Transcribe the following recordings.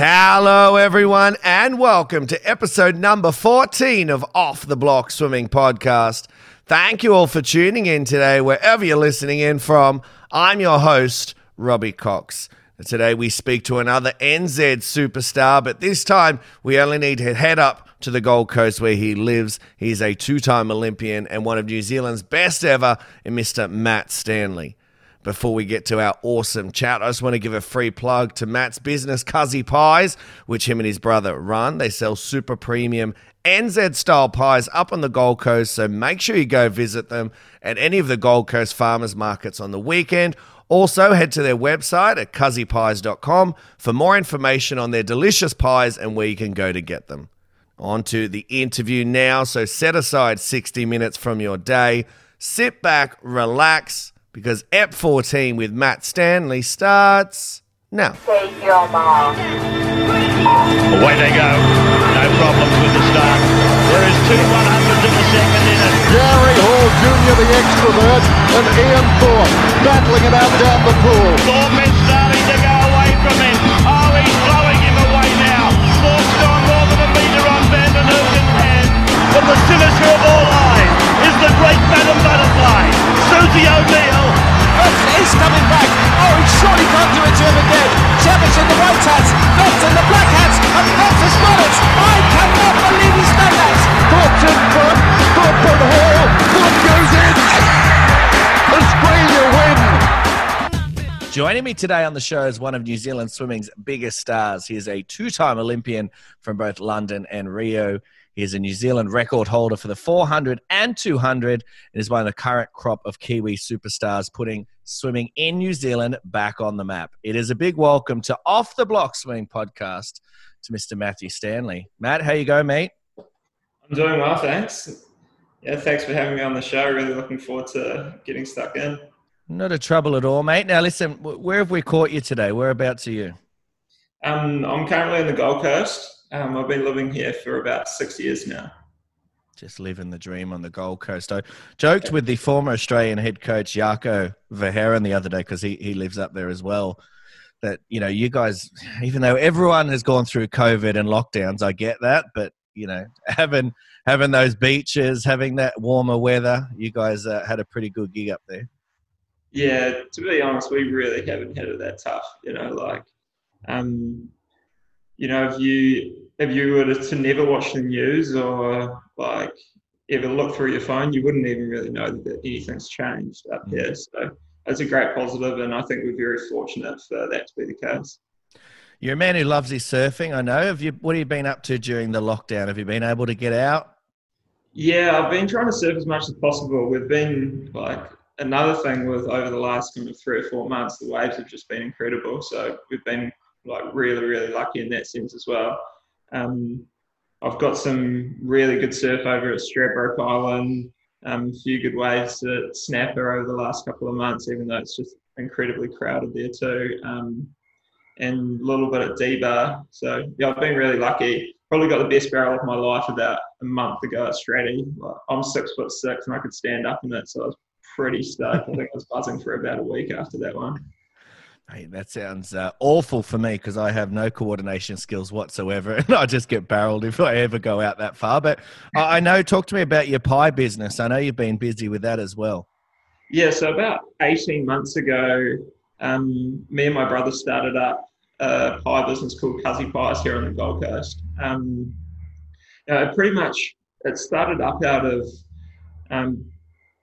Hello, everyone, and welcome to episode number 14 of Off the Block Swimming Podcast. Thank you all for tuning in today, wherever you're listening in from. I'm your host, Robbie Cox. Today, we speak to another NZ superstar, but this time we only need to head up to the Gold Coast where he lives. He's a two time Olympian and one of New Zealand's best ever, Mr. Matt Stanley. Before we get to our awesome chat, I just want to give a free plug to Matt's business, Cuzzy Pies, which him and his brother run. They sell super premium NZ style pies up on the Gold Coast, so make sure you go visit them at any of the Gold Coast farmers markets on the weekend also, head to their website at cuzzypies.com for more information on their delicious pies and where you can go to get them. On to the interview now. So, set aside 60 minutes from your day, sit back, relax, because EP 14 with Matt Stanley starts now. Take your mark. Away they go. No problems with the start. There is two 100s in the second in it. Gary Hall Jr., the extrovert, and Ian Thorpe battling it out down the pool. Thorpe is starting to go away from him. Oh, he's blowing him away now. Thorpe's gone more than a metre on Van den Hoogen's hand. But the sinister of all eyes is the great Madam Butterfly, Susie O'Neill. He's coming back. Oh, he surely can't do it to him again. Cavic in the white hats, Phelps in the black hats, and Phelps has got it. I cannot believe he's done that. Thorpe's in front. Thorpe and Hall. Thorpe goes in. Australia win. Joining me today on the show is one of New Zealand swimming's biggest stars. He is a two time Olympian from both London and Rio. He is a New Zealand record holder for the 400 and 200 and is one of the current crop of Kiwi superstars putting swimming in New Zealand back on the map. It is a big welcome to Off the Block Swimming Podcast to Mr. Matthew Stanley. Matt, how you go, mate? I'm doing well, thanks. Yeah, thanks for having me on the show. Really looking forward to getting stuck in. Not a trouble at all, mate. Now, listen, where have we caught you today? Whereabouts are you? Um, I'm currently in the Gold Coast. Um, I've been living here for about six years now. Just living the dream on the Gold Coast. I joked with the former Australian head coach Jacco Verhaeren the other day because he, he lives up there as well. That you know, you guys, even though everyone has gone through COVID and lockdowns, I get that, but you know, having having those beaches, having that warmer weather, you guys uh, had a pretty good gig up there. Yeah, to be honest, we really haven't had it that tough. You know, like, um, you know, if you if you were to, never watch the news or like ever look through your phone, you wouldn't even really know that anything's changed up mm. here. So that's a great positive, and I think we're very fortunate for that to be the case. You're a man who loves his surfing. I know. Have you? What have you been up to during the lockdown? Have you been able to get out? Yeah, I've been trying to surf as much as possible. We've been like another thing with over the last kind of three or four months, the waves have just been incredible. So we've been like really, really lucky in that sense as well. Um, I've got some really good surf over at Stradbroke Island, um, a few good waves at Snapper over the last couple of months, even though it's just incredibly crowded there too. Um, and a little bit at D-Bah. So yeah, I've been really lucky. Probably got the best barrel of my life about a month ago at Stratty. I'm six foot six and I could stand up in it, so I was pretty stoked. I think I was buzzing for about a week after that one. Hey, that sounds uh, awful for me because I have no coordination skills whatsoever, and I just get barreled if I ever go out that far. But I know, talk to me about your pie business. I know you've been busy with that as well. Yeah, so about 18 months ago, um, me and my brother started up a pie business called Cuzzy Pies here on the Gold Coast. Um, uh, pretty much, it started up out of um,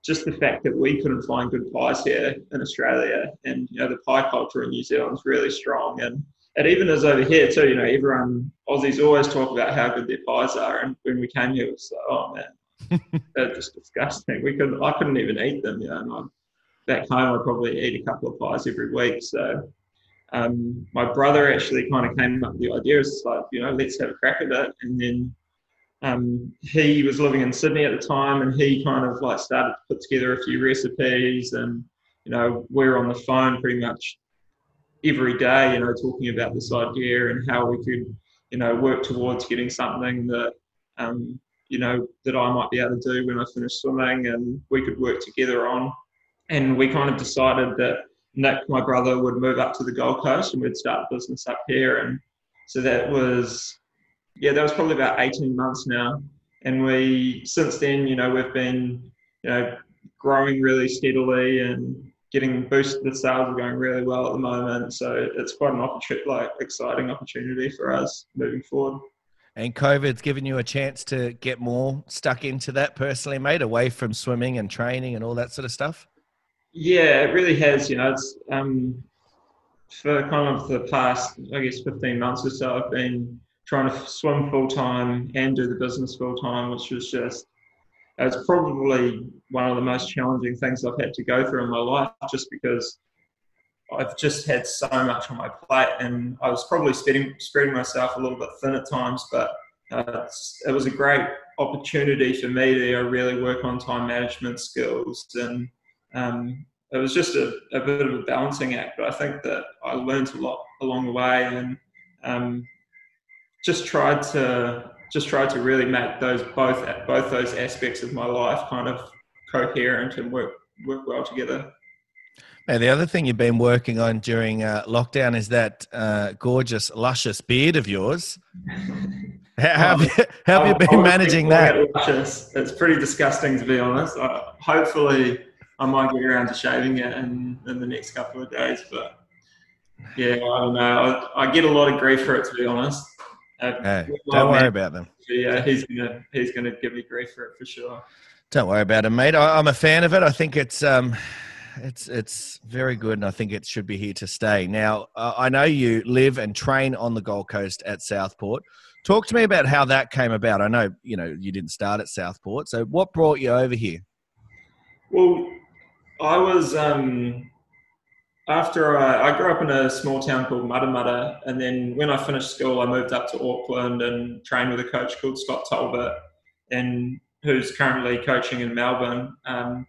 just the fact that we couldn't find good pies here in Australia, and you know the pie culture in New Zealand is really strong, and it even is over here too. You know, everyone Aussies always talk about how good their pies are, and when we came here, it was like, oh man, they're just disgusting. We couldn't, I couldn't even eat them. You know, and I'm, back home, I probably eat a couple of pies every week. So um, my brother actually kind of came up with the idea. It's like, you know, let's have a crack at it. And then um, he was living in Sydney at the time, and he kind of like started to put together a few recipes. And you know, we were on the phone pretty much every day, you know, talking about this idea and how we could, you know, work towards getting something that, um, you know, that I might be able to do when I finish swimming, and we could work together on. And we kind of decided that Nick, my brother, would move up to the Gold Coast and we'd start a business up here. And So that was, yeah, that was probably about 18 months now. And we, since then, you know, we've been, you know, growing really steadily and getting boosted. The sales are going really well at the moment. So it's quite an opportunity, like exciting opportunity for us moving forward. And COVID's given you a chance to get more stuck into that personally, mate, away from swimming and training and all that sort of stuff? Yeah, it really has. You know, it's um, for kind of the past, I guess, 15 months or so, I've been trying to swim full time and do the business full time, which was just, it's probably one of the most challenging things I've had to go through in my life just because I've just had so much on my plate, and I was probably spreading spreading myself a little bit thin at times. But uh, it was a great opportunity for me to really work on time management skills, and um, it was just a, a, bit of a balancing act. But I think that I learned a lot along the way, and um, just tried to just tried to really make those both both those aspects of my life kind of coherent and work work well together. Now, the other thing you've been working on during uh, lockdown is that uh, gorgeous, luscious beard of yours. How have you, how have you been managing that? Luscious. It's pretty disgusting, to be honest. Uh, hopefully, I might get around to shaving it in, in the next couple of days. But yeah, I don't know. I, I get a lot of grief for it, to be honest. Uh, hey, don't worry man, about them. Yeah, he's gonna he's gonna give me grief for it for sure. Don't worry about him, mate. I, am a fan of it. I think it's um, it's it's very good, and I think it should be here to stay. Now, uh, I know you live and train on the Gold Coast at Southport. Talk to me about how that came about. I know you know you didn't start at Southport, so what brought you over here? Well, I was um, after I, I grew up in a small town called Matamata, and then when I finished school, I moved up to Auckland and trained with a coach called Scott Talbot, and who's currently coaching in Melbourne. Um,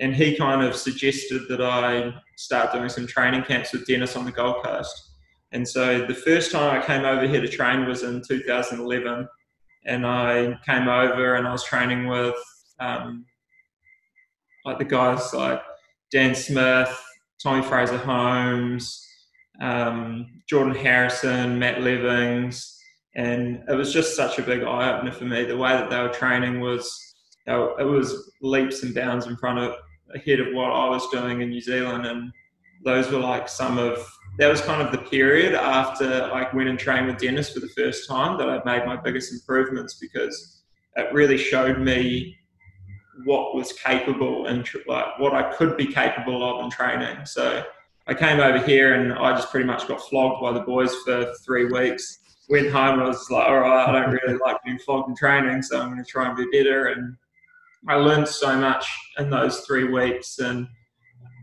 and he kind of suggested that I start doing some training camps with Denis on the Gold Coast. And so the first time I came over here to train was in 2011, and I came over and I was training with um, like the guys like Dan Smith, Tommy Fraser Holmes, um, Jordan Harrison, Matt Levings, and it was just such a big eye opener for me. The way that they were training was it was leaps and bounds in front of ahead of what I was doing in New Zealand, and those were like some of that was kind of the period after I went and trained with Denis for the first time that I made my biggest improvements because it really showed me what was capable and like what I could be capable of in training. So I came over here and I just pretty much got flogged by the boys for three weeks. Went home and I was like, all right, I don't really like being flogged in training, so I'm going to try and be better. And I learned so much in those three weeks, and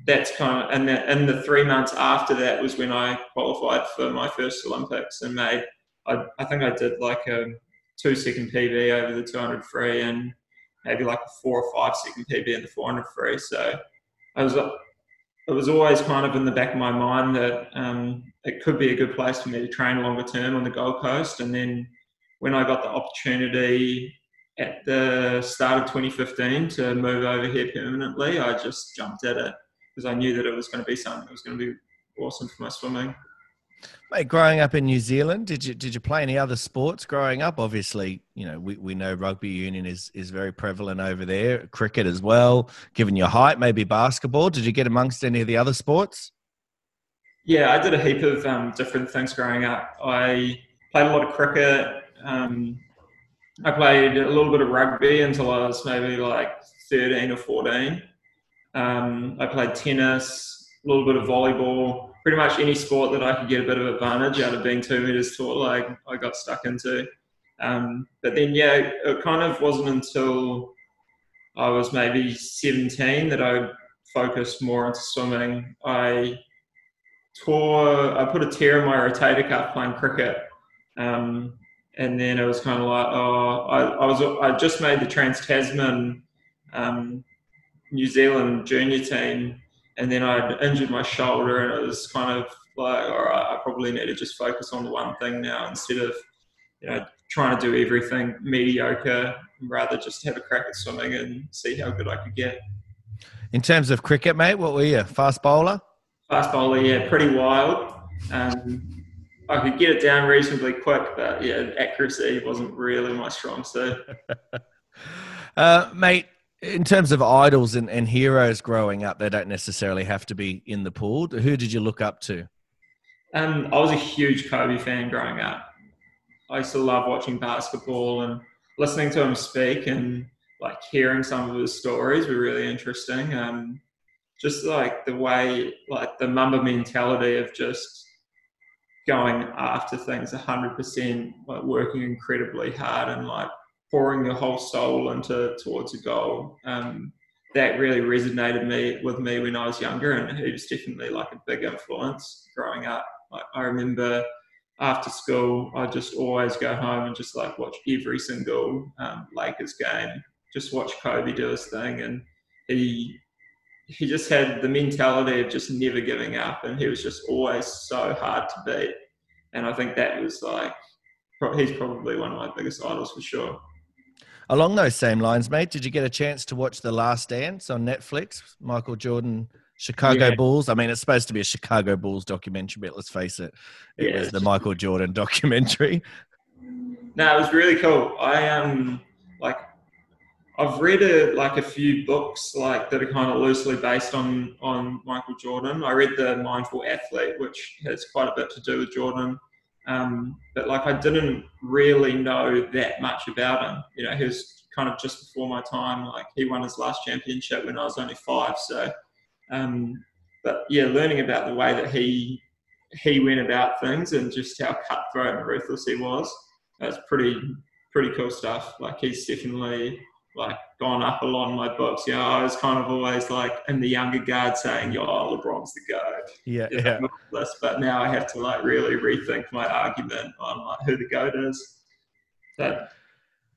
that's kind of and the, and the three months after that was when I qualified for my first Olympics and made. I, I think I did like a two second PB over the 200 free and maybe like a four or five second PB in the 400 free. So I was it was always kind of in the back of my mind that um, it could be a good place for me to train longer term on the Gold Coast. And then when I got the opportunity at the start of 2015 to move over here permanently, I just jumped at it because I knew that it was going to be something that was going to be awesome for my swimming. Mate, growing up in New Zealand, did you did you play any other sports growing up? Obviously, you know we, we know rugby union is is very prevalent over there. Cricket as well. Given your height, maybe basketball. Did you get amongst any of the other sports? Yeah, I did a heap of um, different things growing up. I played a lot of cricket. Um, I played a little bit of rugby until I was maybe like 13 or 14. Um, I played tennis, a little bit of volleyball, pretty much any sport that I could get a bit of advantage out of being two meters tall, like I got stuck into. Um, but then, yeah, it kind of wasn't until I was maybe 17 that I focused more into swimming. I tore, I put a tear in my rotator cuff playing cricket. Um, and then it was kind of like, oh, I, I was I just made the Trans Tasman um, New Zealand junior team, and then I'd injured my shoulder, and it was kind of like, all right, I probably need to just focus on the one thing now instead of you know trying to do everything mediocre, rather just have a crack at swimming and see how good I could get. In terms of cricket, mate, what were you? Fast bowler? Fast bowler, yeah, pretty wild. Um, I could get it down reasonably quick, but yeah, accuracy wasn't really my strong suit. uh, mate, in terms of idols and, and heroes growing up, they don't necessarily have to be in the pool. Who did you look up to? Um, I was a huge Kobe fan growing up. I used to love watching basketball and listening to him speak and like hearing some of his stories were really interesting. Um, just like the way, like the Mamba mentality of just going after things 100%, like working incredibly hard and like pouring your whole soul into towards a goal. Um, that really resonated me with me when I was younger, and he was definitely like a big influence growing up. Like I remember after school, I just always go home and just like watch every single um, Lakers game. Just watch Kobe do his thing, and he he just had the mentality of just never giving up, and he was just always so hard to beat. And I think that was like he's probably one of my biggest idols for sure. Along those same lines, mate, did you get a chance to watch The Last Dance on Netflix? Michael Jordan, Chicago yeah. Bulls. I mean, it's supposed to be a Chicago Bulls documentary, but let's face it, it yeah. was the Michael Jordan documentary. No, it was really cool. I um like I've read a, like a few books like that are kind of loosely based on on Michael Jordan. I read the Mindful Athlete, which has quite a bit to do with Jordan. Um, but like I didn't really know that much about him. You know, he was kind of just before my time. Like he won his last championship when I was only five. So, um, but yeah, learning about the way that he he went about things and just how cutthroat and ruthless he was, that's pretty pretty cool stuff. Like he's definitely like gone up a lot in my books. You know, I was kind of always like in the younger guard saying, "Yo, LeBron's the goat." Yeah, yeah. But now I have to like really rethink my argument on like who the goat is. That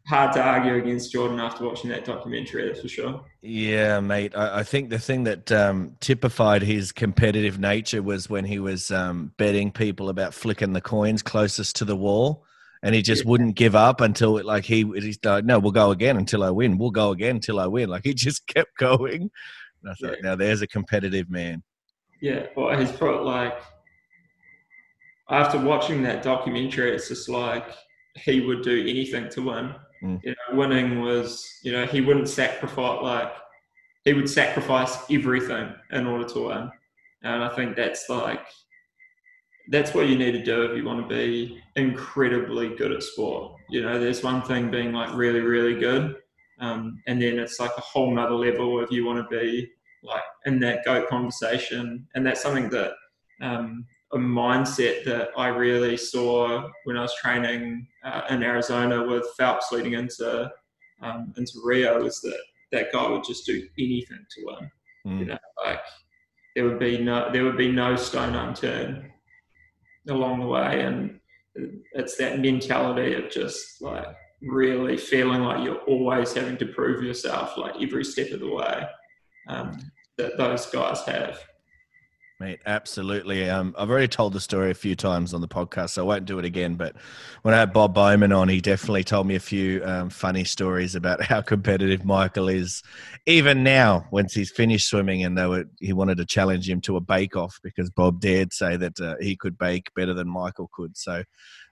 hard to argue against Jordan after watching that documentary. That's for sure. Yeah, mate. I, I think the thing that um, typified his competitive nature was when he was um, betting people about flicking the coins closest to the wall and he just yeah. wouldn't give up until it like he he's like no we'll go again until i win we'll go again until i win like he just kept going and i thought yeah. now there's a competitive man yeah well he's probably like after watching that documentary it's just like he would do anything to win mm. you know winning was you know he wouldn't sacrifice like he would sacrifice everything in order to win and i think that's like that's what you need to do if you want to be incredibly good at sport. You know, there's one thing being like really, really good, um, and then it's like a whole nother level if you want to be like in that GOAT conversation. And that's something that um, a mindset that I really saw when I was training uh, in Arizona with Phelps leading into um, into Rio was that that guy would just do anything to win. Mm. You know, like there would be no there would be no stone unturned along the way. And it's that mentality of just like really feeling like you're always having to prove yourself, like every step of the way, um, that those guys have. Mate, absolutely. Um, I've already told the story a few times on the podcast, so I won't do it again. But when I had Bob Bowman on, he definitely told me a few um, funny stories about how competitive Michael is. Even now, once he's finished swimming, and they were, he wanted to challenge him to a bake-off because Bob dared say that uh, he could bake better than Michael could. So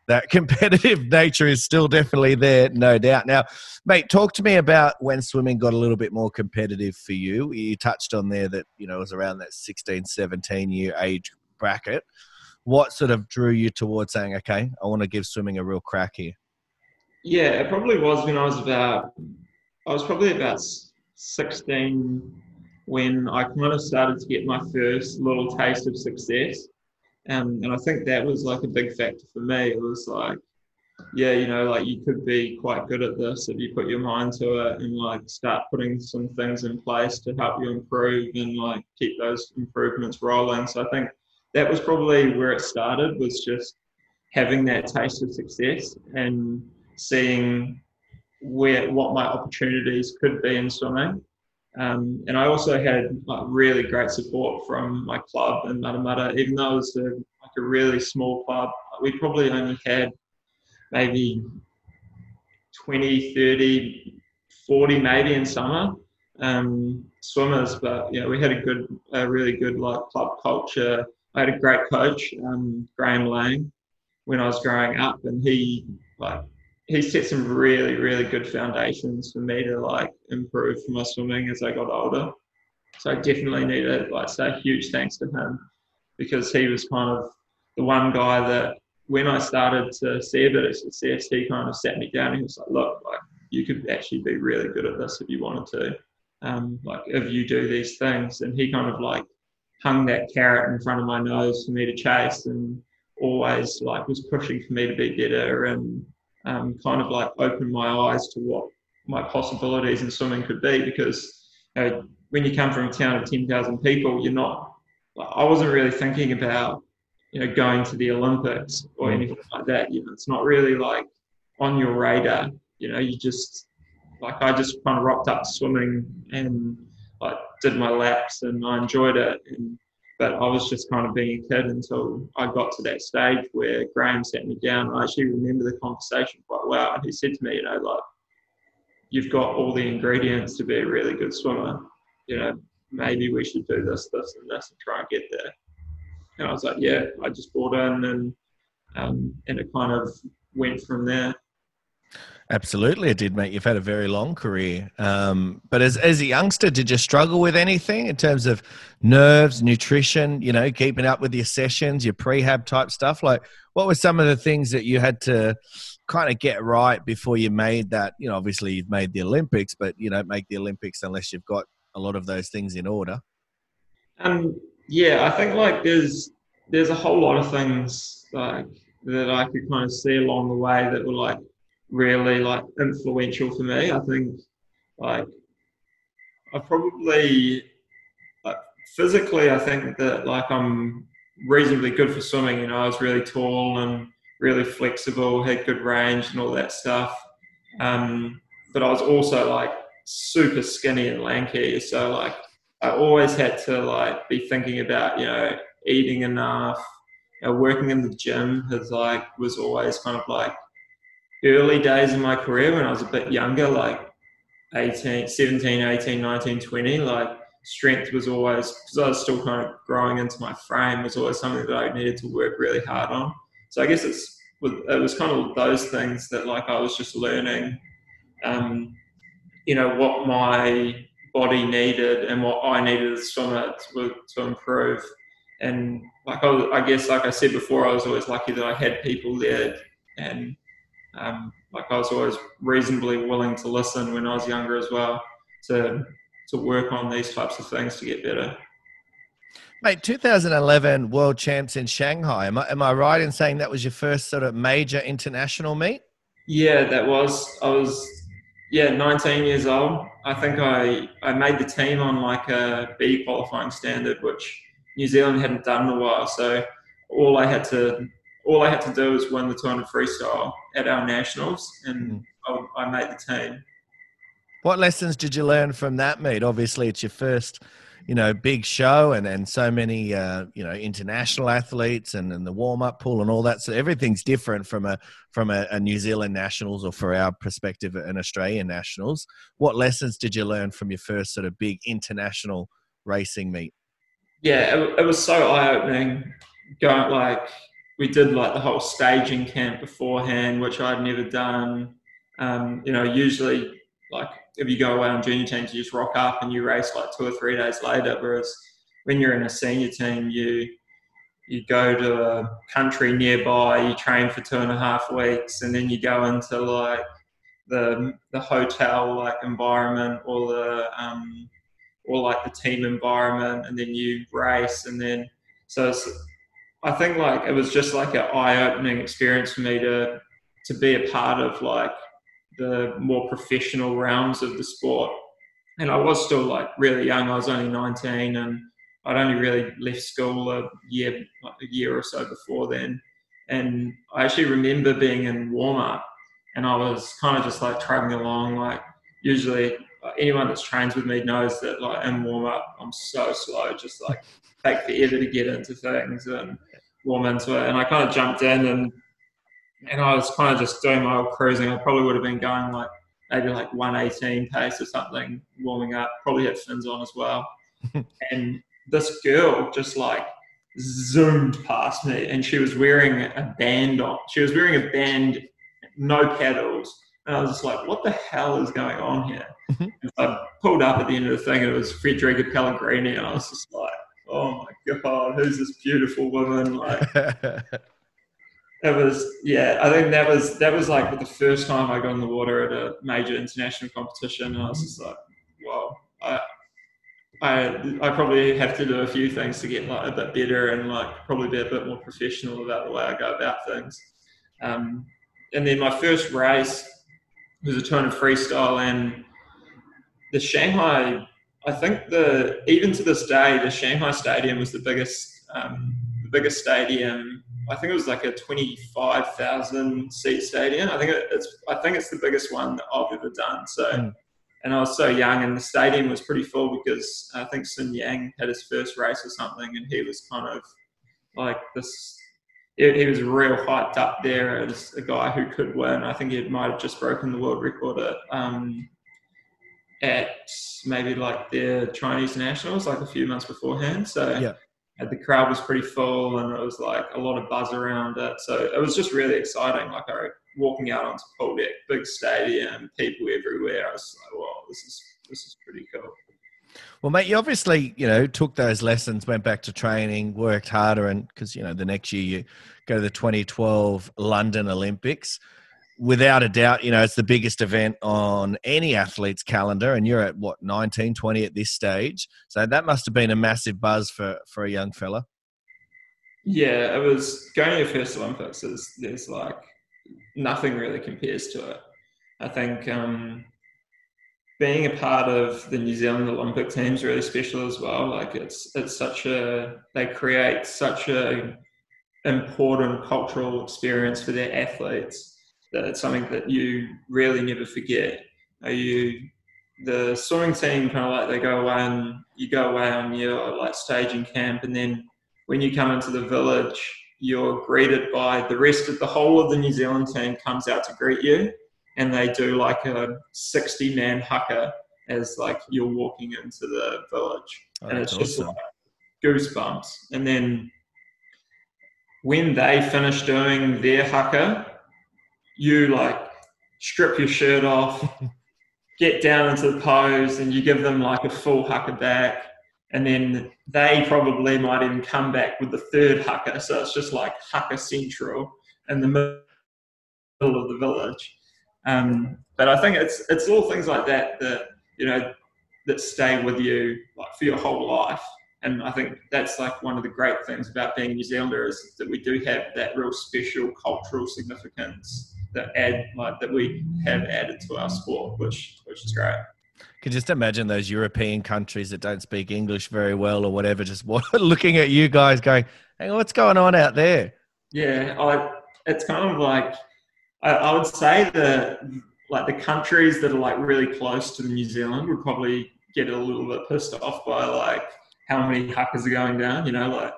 that competitive nature is still definitely there, no doubt. Now, mate, talk to me about when swimming got a little bit more competitive for you. You touched on there that, you know, it was around that 16, 17 year age bracket. What sort of drew you towards saying, okay, I want to give swimming a real crack here? Yeah, it probably was when I was about, I was probably about 16 when I kind of started to get my first little taste of success. Um, and I think that was like a big factor for me. It was like, yeah, you know, like you could be quite good at this if you put your mind to it and like start putting some things in place to help you improve and like keep those improvements rolling. So I think that was probably where it started was just having that taste of success and seeing where what my opportunities could be in swimming um, and I also had like, really great support from my club in Matamata, even though it was a, like a really small club. We probably only had maybe 20, 30, 40 maybe in summer um, swimmers, but yeah, we had a good, a really good like club culture. I had a great coach, um, Graham Lang, when I was growing up, and he like he set some really really good foundations for me to like improve my swimming as I got older. So I definitely need to like say huge thanks to him because he was kind of the one guy that when I started to see a bit of success, he kind of sat me down and he was like, look, like you could actually be really good at this if you wanted to. Um, like if you do these things. And he kind of like hung that carrot in front of my nose for me to chase and always like was pushing for me to be better and um, kind of like opened my eyes to what my possibilities in swimming could be because you know, when you come from a town of 10,000 people, you're not, I wasn't really thinking about, you know, going to the Olympics or Mm. anything like that. You know, it's not really like on your radar. You know, you just, like, I just kind of rocked up swimming and like did my laps and I enjoyed it. And, but I was just kind of being a kid until I got to that stage where Graham sat me down. I actually remember the conversation quite well. And he said to me, you know, like, you've got all the ingredients to be a really good swimmer. You know, maybe we should do this, this, and this and try and get there. And I was like, yeah, I just bought in and um, and it kind of went from there. Absolutely, it did, mate. You've had a very long career. Um, but as, as a youngster, did you struggle with anything in terms of nerves, nutrition, you know, keeping up with your sessions, your prehab type stuff? Like, what were some of the things that you had to kind of get right before you made that? You know, obviously you've made the Olympics, but you don't make the Olympics unless you've got a lot of those things in order. Um, yeah, I think like there's there's a whole lot of things like that I could kind of see along the way that were like really like influential for me. I think like I probably like physically I think that like I'm reasonably good for swimming. You know, I was really tall and really flexible, had good range and all that stuff. Um, but I was also like super skinny and lanky, so like I always had to like be thinking about you know eating enough. You know, working in the gym has like was always kind of like early days in my career when I was a bit younger, like 18, 17, 18, 19, 20, like strength was always, because I was still kind of growing into my frame, was always something that I needed to work really hard on. So I guess it's, it was kind of those things that like I was just learning, um, you know, what my body needed and what I needed to, to improve. And like I, I guess, like I said before, I was always lucky that I had people there and um, like I was always reasonably willing to listen when I was younger as well to to work on these types of things to get better. Mate, 2011 World Champs in Shanghai. Am I, am I right in saying that was your first sort of major international meet? Yeah, that was. I was yeah 19 years old. I think I I made the team on like a B qualifying standard, which New Zealand hadn't done in a while. So all I had to all I had to do was win the 200 freestyle at our nationals, and I, I made the team. What lessons did you learn from that meet? Obviously, it's your first, you know, big show, and and so many, uh, you know, international athletes, and, and the warm up pool, and all that. So everything's different from a from a, a New Zealand nationals, or for our perspective, an Australian nationals. What lessons did you learn from your first sort of big international racing meet? Yeah, it, it was so eye opening. Going like we did like the whole staging camp beforehand, which I'd never done. Um, you know, usually like if you go away on junior teams, you just rock up and you race like two or three days later. Whereas when you're in a senior team, you you go to a country nearby, you train for two and a half weeks, and then you go into like the the hotel like environment or the um, or like the team environment, and then you race, and then so it's, I think like it was just like an eye opening experience for me to to be a part of like the more professional realms of the sport. And I was still like really young. I was only 19 and I'd only really left school a year, like a year or so before then. And I actually remember being in warm up and I was kind of just like trudging along. Like usually anyone that's trains with me knows that like in warm up, I'm so slow, just like take forever to get into things and warm into it. And I kind of jumped in and and I was kind of just doing my old cruising. I probably would have been going like maybe like 118 pace or something, warming up. Probably had fins on as well. and this girl just like zoomed past me, and she was wearing a band on. She was wearing a band, no pedals, and I was just like, "What the hell is going on here?" I pulled up at the end of the thing, and it was Federica Pellegrini, and I was just like, "Oh my god, who's this beautiful woman?" Like, it was yeah i think that was that was like the first time i got in the water at a major international competition and i was just like wow i i i probably have to do a few things to get like a bit better and like probably be a bit more professional about the way i go about things um, and then my first race was a 200 freestyle and the shanghai i think the even to this day the shanghai stadium was the biggest um, the biggest stadium I think it was like a 25,000 seat stadium. I think it's I think it's the biggest one that I've ever done. So, Mm. and I was so young, and the stadium was pretty full because I think Sun Yang had his first race or something, and he was kind of like this. He he was real hyped up there as a guy who could win. I think he might have just broken the world record at um, at maybe like the Chinese nationals, like a few months beforehand. So Yeah. Uh, the crowd was pretty full and it was like a lot of buzz around it. So it was just really exciting. Like I walking out onto pool deck, big stadium, people everywhere. I was like, wow, this is this is pretty cool. Well, mate, you obviously, you know, took those lessons, went back to training, worked harder, and because, you know, the next year you go to the 2012 London Olympics. Without a doubt, you know, it's the biggest event on any athlete's calendar, and you're at what, 19, 20 at this stage. So that must have been a massive buzz for, for a young fella. Yeah, it was going to your first Olympics is there's like nothing really compares to it. I think um, being a part of the New Zealand Olympic team is really special as well. Like it's it's such a they create such a important cultural experience for their athletes that it's something that you really never forget. Are you the swimming team kind of like they go away and you go away on your like staging camp and then when you come into the village you're greeted by the rest of the whole of the New Zealand team comes out to greet you and they do like a 60 man haka as like you're walking into the village Oh, and it's just like goosebumps. And then when they finish doing their haka, you like strip your shirt off, get down into the pose, and you give them like a full haka back. And then they probably might even come back with the third haka. So it's just like haka central in the middle of the village. Um, but I think it's it's all things like that that you know that stay with you like for your whole life. And I think that's like one of the great things about being a New Zealander is that we do have that real special cultural significance that add like that we have added to our sport, which which is great. Could just imagine those European countries that don't speak English very well or whatever, just looking at you guys going, hang on, what's going on out there? Yeah, I, it's kind of like I, I would say that like the countries that are like really close to New Zealand would probably get a little bit pissed off by like how many hakas are going down. You know, like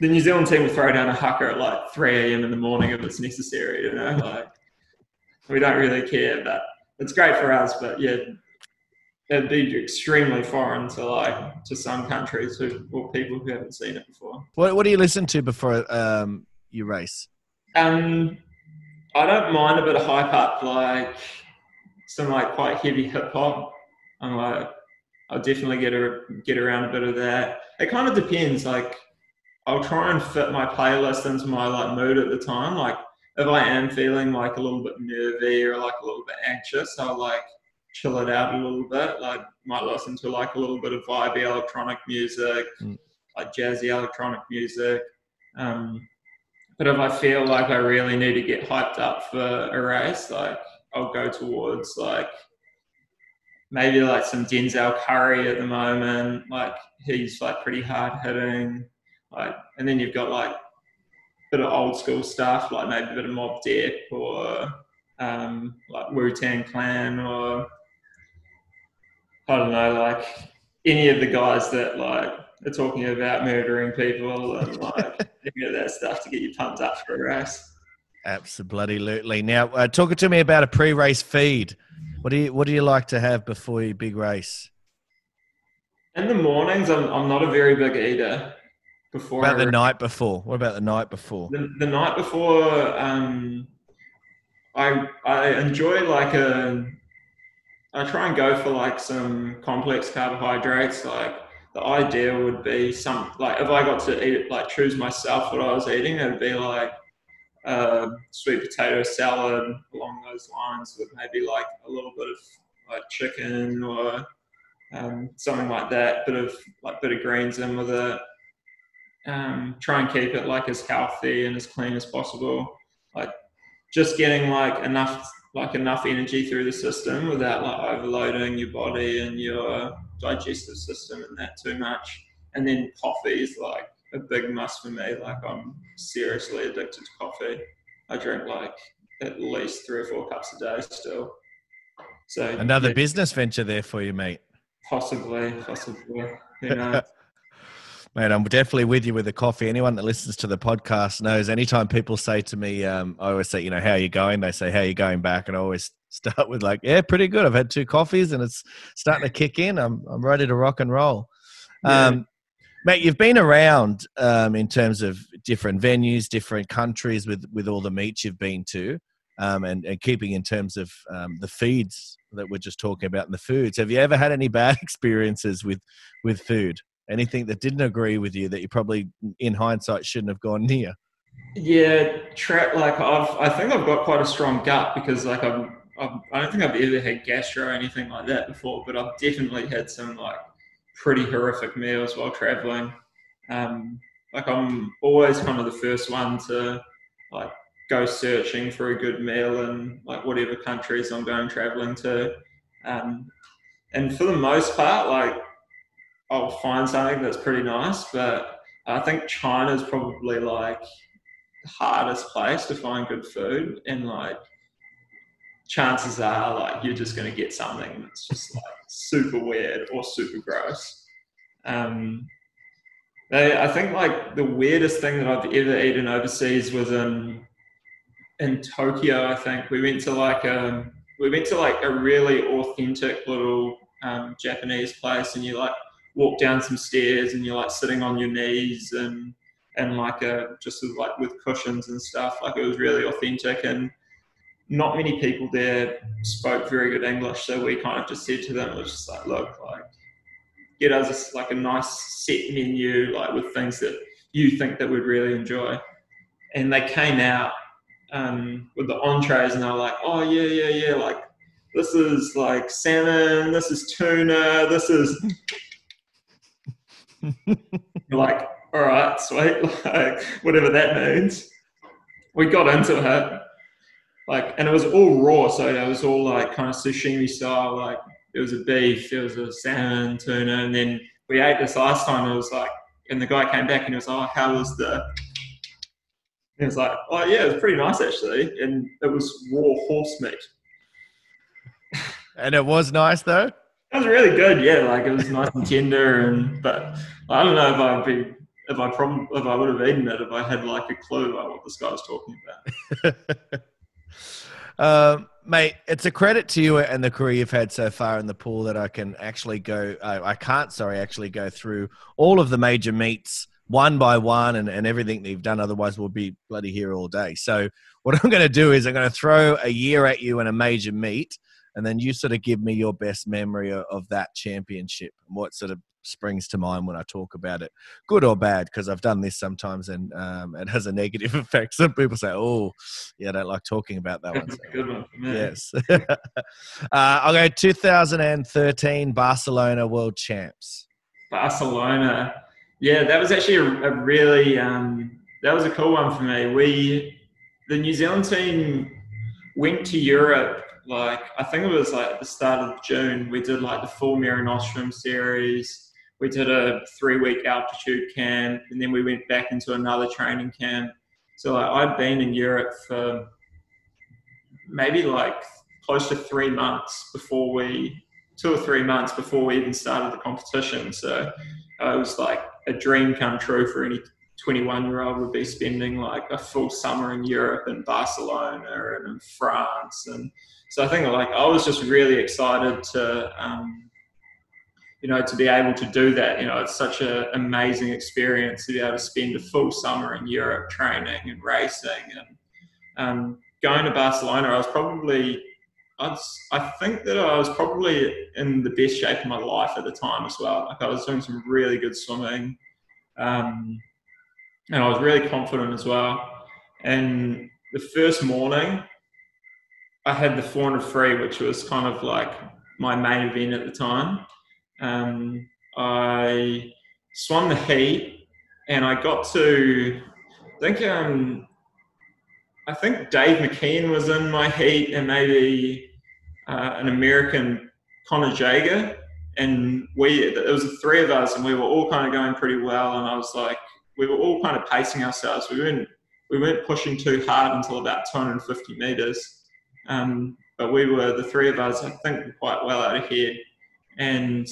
the New Zealand team will throw down a haka at like 3 a.m. in the morning if it's necessary. You know, like we don't really care, but it's great for us. But yeah, it'd be extremely foreign to like to some countries who or people who haven't seen it before. What, what do you listen to before um, you race? Um, I don't mind a bit of hype up, like some like quite heavy hip hop. I'm like, I'll definitely get a, get around a bit of that. It kind of depends. Like, I'll try and fit my playlist into my like mood at the time. Like, if I am feeling like a little bit nervy or like a little bit anxious, I'll like chill it out a little bit. Like, might listen to like a little bit of vibey electronic music, Mm. like jazzy electronic music. Um, but if I feel like I really need to get hyped up for a race, like I'll go towards like maybe like some Denzel Curry at the moment. Like he's like pretty hard hitting. Like and then you've got like a bit of old school stuff, like maybe a bit of Mobb Deep or um, like Wu Tang Clan or I don't know, like any of the guys that like are talking about murdering people and like any of that stuff to get you pumped up for a race. Absolutely. Now, uh, talk to me about a pre-race feed. What do you What do you like to have before your big race? In the mornings, I'm, I'm not a very big eater. Before. What about the night before? What about the night before? the, the night before um i i enjoy like a i try and go for like some complex carbohydrates like the idea would be some like if i got to eat like choose myself what i was eating it would be like uh, sweet potato salad along those lines with maybe like a little bit of like chicken or um, something like that bit of like bit of greens in with it um, try and keep it like as healthy and as clean as possible. Like just getting like enough like enough energy through the system without like overloading your body and your digestive system and that too much. And then coffee is like a big must for me. Like I'm seriously addicted to coffee. I drink like at least three or four cups a day still. So Another yeah, business venture there for you, mate. possibly, possibly. Who knows? Mate, I'm definitely with you with the coffee. Anyone that listens to the podcast knows anytime people say to me, um, I always say, you know, how are you going? They say, how are you going back? And I always start with like, yeah, pretty good. I've had two coffees and it's starting to kick in. I'm, I'm ready to rock and roll. Yeah. Um, mate, you've been around um, in terms of different venues, different countries with, with all the meets you've been to um, and, and keeping in terms of um, the feeds that we're just talking about and the foods. Have you ever had any bad experiences with, with food? Anything that didn't agree with you that you probably, in hindsight, shouldn't have gone near? Yeah, like I've, I think I've got quite a strong gut because like I've, I've, I don't think I've ever had gastro or anything like that before, but I've definitely had some like pretty horrific meals while traveling. Um, like I'm always kind of the first one to like go searching for a good meal in like whatever countries I'm going traveling to. Um, and for the most part, like I'll find something that's pretty nice, but I think China's probably like the hardest place to find good food, and like chances are like you're just going to get something that's just like super weird or super gross. Um, I think like the weirdest thing that I've ever eaten overseas was in in Tokyo. I think we went to like a we went to like a really authentic little um, Japanese place, and you like walk down some stairs, and you're like sitting on your knees and and like a just like with cushions and stuff. Like it was really authentic, and not many people there spoke very good English, so we kind of just said to them, it was just like, look, like get us like a nice set menu, like with things that you think that we'd really enjoy. And they came out um, with the entrees, and they were like, oh yeah, yeah, yeah, like this is like salmon, this is tuna, this is. You're like, all right, sweet, like whatever that means. We got into it, like, and it was all raw, so it was all like kind of sashimi style. Like, it was a beef, it was a salmon, tuna, and then we ate this last time. It was like, and the guy came back and he was like, oh, how was the? And he was like, oh yeah, it was pretty nice actually, and it was raw horse meat. And it was nice though. It was really good, yeah. Like it was nice and tender, and but I don't know if I'd be if I probably if I would have eaten it if I had like a clue about what this guy was talking about. Um, mate, it's a credit to you and the career you've had so far in the pool that I can actually go. Uh, I can't, sorry, actually go through all of the major meets one by one and, and everything that you've done. Otherwise, we'll be bloody here all day. So, what I'm going to do is I'm going to throw a year at you and a major meet, and then you sort of give me your best memory of, that championship and what sort of springs to mind when I talk about it, good or bad, because I've done this sometimes and um, it has a negative effect. Some people say, "Oh, yeah, I don't like talking about that one." So, good one for yes, uh, I'll go 2013 Barcelona World Champs. Barcelona. Yeah, that was actually a, a really um, that was a cool one for me. We the New Zealand team went to Europe like I think it was like at the start of June. We did like the full Mare Nostrum series. We did a three week altitude camp, and then we went back into another training camp. So like, I'd been in Europe for maybe like close to three months before we two or three months before we even started the competition. So uh, it was like a dream come true for any 21 year old would be spending like a full summer in Europe and Barcelona and in France. And so I think like I was just really excited to, um, you know, to be able to do that, you know, it's such an amazing experience to be able to spend a full summer in Europe training and racing and um, going to Barcelona. I was probably, I'd, I think that I was probably in the best shape of my life at the time as well. Like I was doing some really good swimming, um, and I was really confident as well. And the first morning, I had the 400 free, which was kind of like my main event at the time. Um, I swam the heat, and I got to, I think, um, I think Dave McKeon was in my heat, and maybe uh, an American Connor Jaeger, and we it was the three of us, and we were all kind of going pretty well, and I was like, we were all kind of pacing ourselves. We weren't we weren't pushing too hard until about 250 meters, um, but we were the three of us, I think, quite well out of here, and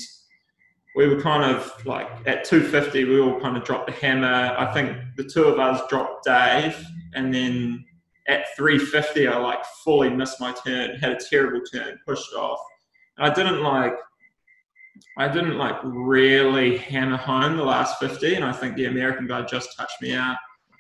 we were kind of like at 250, we all kind of dropped the hammer. I think the two of us dropped Dave, and then at 350, I like fully missed my turn, had a terrible turn, pushed off. I didn't like, I didn't like really hammer home the last 50, and I think the American guy just touched me out.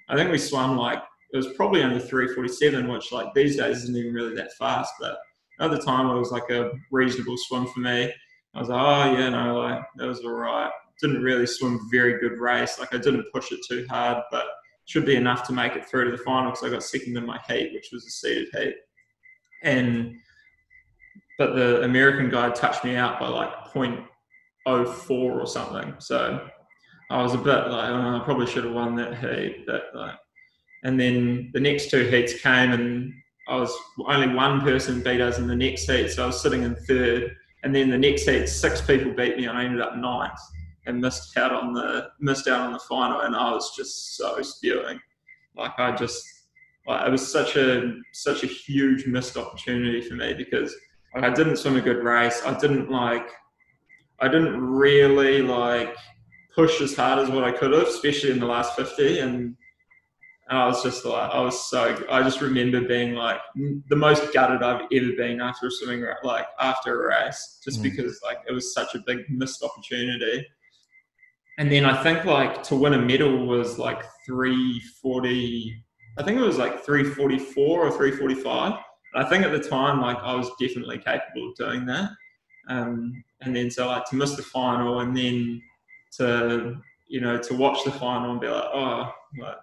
I think we swam like it was probably under 347, which like these days isn't even really that fast, but at the time it was like a reasonable swim for me. I was like, oh yeah, no, like that was all right. Didn't really swim a very good race. Like I didn't push it too hard, but should be enough to make it through to the final because I got second in my heat, which was a seeded heat. And but the American guy touched me out by like 0.04 or something. So I was a bit like, oh, I probably should have won that heat. But like, and then the next two heats came, and I was only one person beat us in the next heat, so I was sitting in third and then the next heat, six people beat me, and I ended up ninth and missed out on the missed out on the final. And I was just so spewing, like I just like it was such a such a huge missed opportunity for me because like, I didn't swim a good race. I didn't like I didn't really like push as hard as what I could have, especially in the last fifty. And and I was just like, I was so, I just remember being like the most gutted I've ever been after a swimming, like after a race, just mm. because like it was such a big missed opportunity. And then I think like to win a medal was like 340, I think it was like 344 or 345. And I think at the time, like I was definitely capable of doing that. Um, and then so like to miss the final and then to, you know, to watch the final and be like, oh, like,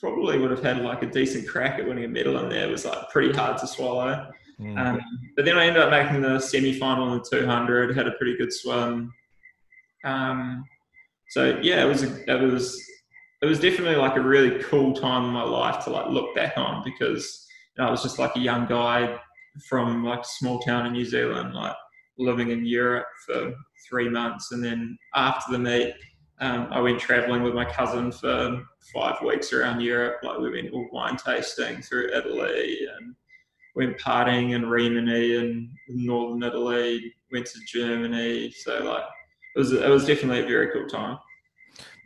probably would have had like a decent crack at winning a medal in there. It was like pretty hard to swallow. Mm. Um, but then I ended up making the semi final in the 200, had a pretty good swim. Um, so yeah, it was, a, it was, it was definitely like a really cool time in my life to like look back on because you know, I was just like a young guy from like a small town in New Zealand, like living in Europe for three months. And then after the meet, um, I went traveling with my cousin for five weeks around Europe. Like we went all wine tasting through Italy and went partying in Rimini and northern Italy. Went to Germany. So like it was it was definitely a very cool time.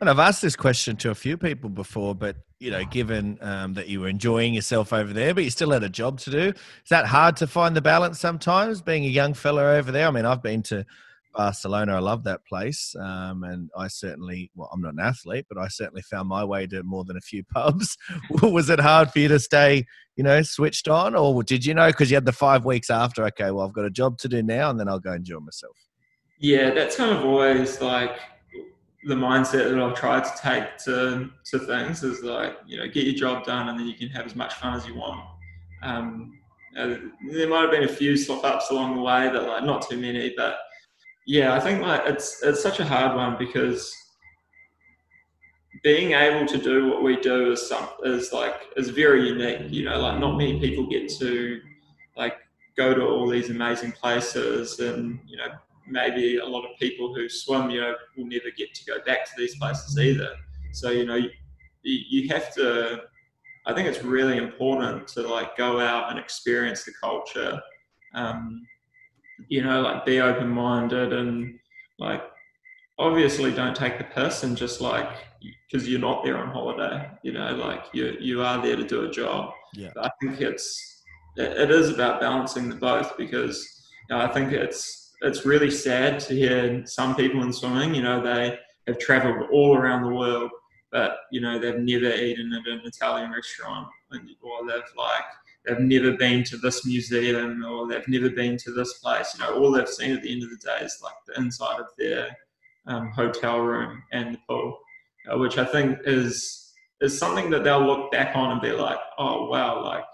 And I've asked this question to a few people before, but you know, given um, that you were enjoying yourself over there, but you still had a job to do, is that hard to find the balance sometimes? Being a young fella over there, I mean, I've been to Barcelona. I love that place. Um, and I certainly, well, I'm not an athlete, but I certainly found my way to more than a few pubs. was it hard for you to stay, you know, switched on? Or did you know, because you had the five weeks after, okay, well, I've got a job to do now and then I'll go enjoy myself? Yeah, that's kind of always like the mindset that I've tried to take to, to things is like, you know, get your job done and then you can have as much fun as you want. Um, uh, there might have been a few slip ups along the way, but like not too many, but yeah, I think like it's it's such a hard one because being able to do what we do is some is like is very unique. You know, like not many people get to like go to all these amazing places, and you know maybe a lot of people who swim, you know, will never get to go back to these places either. So you know, you, you have to. I think it's really important to like go out and experience the culture. Um, you know, like be open minded and like obviously don't take the piss and just like because you're not there on holiday, you know, like you you are there to do a job. Yeah. But I think it's it, it is about balancing the both because you know, I think it's it's really sad to hear some people in swimming. You know, they have travelled all around the world, but you know they've never eaten at an Italian restaurant, or they've like they've never been to this museum, or they've never been to this place. You know, all they've seen at the end of the day is like the inside of their um, hotel room and the pool, uh, which I think is is something that they'll look back on and be like, oh wow, like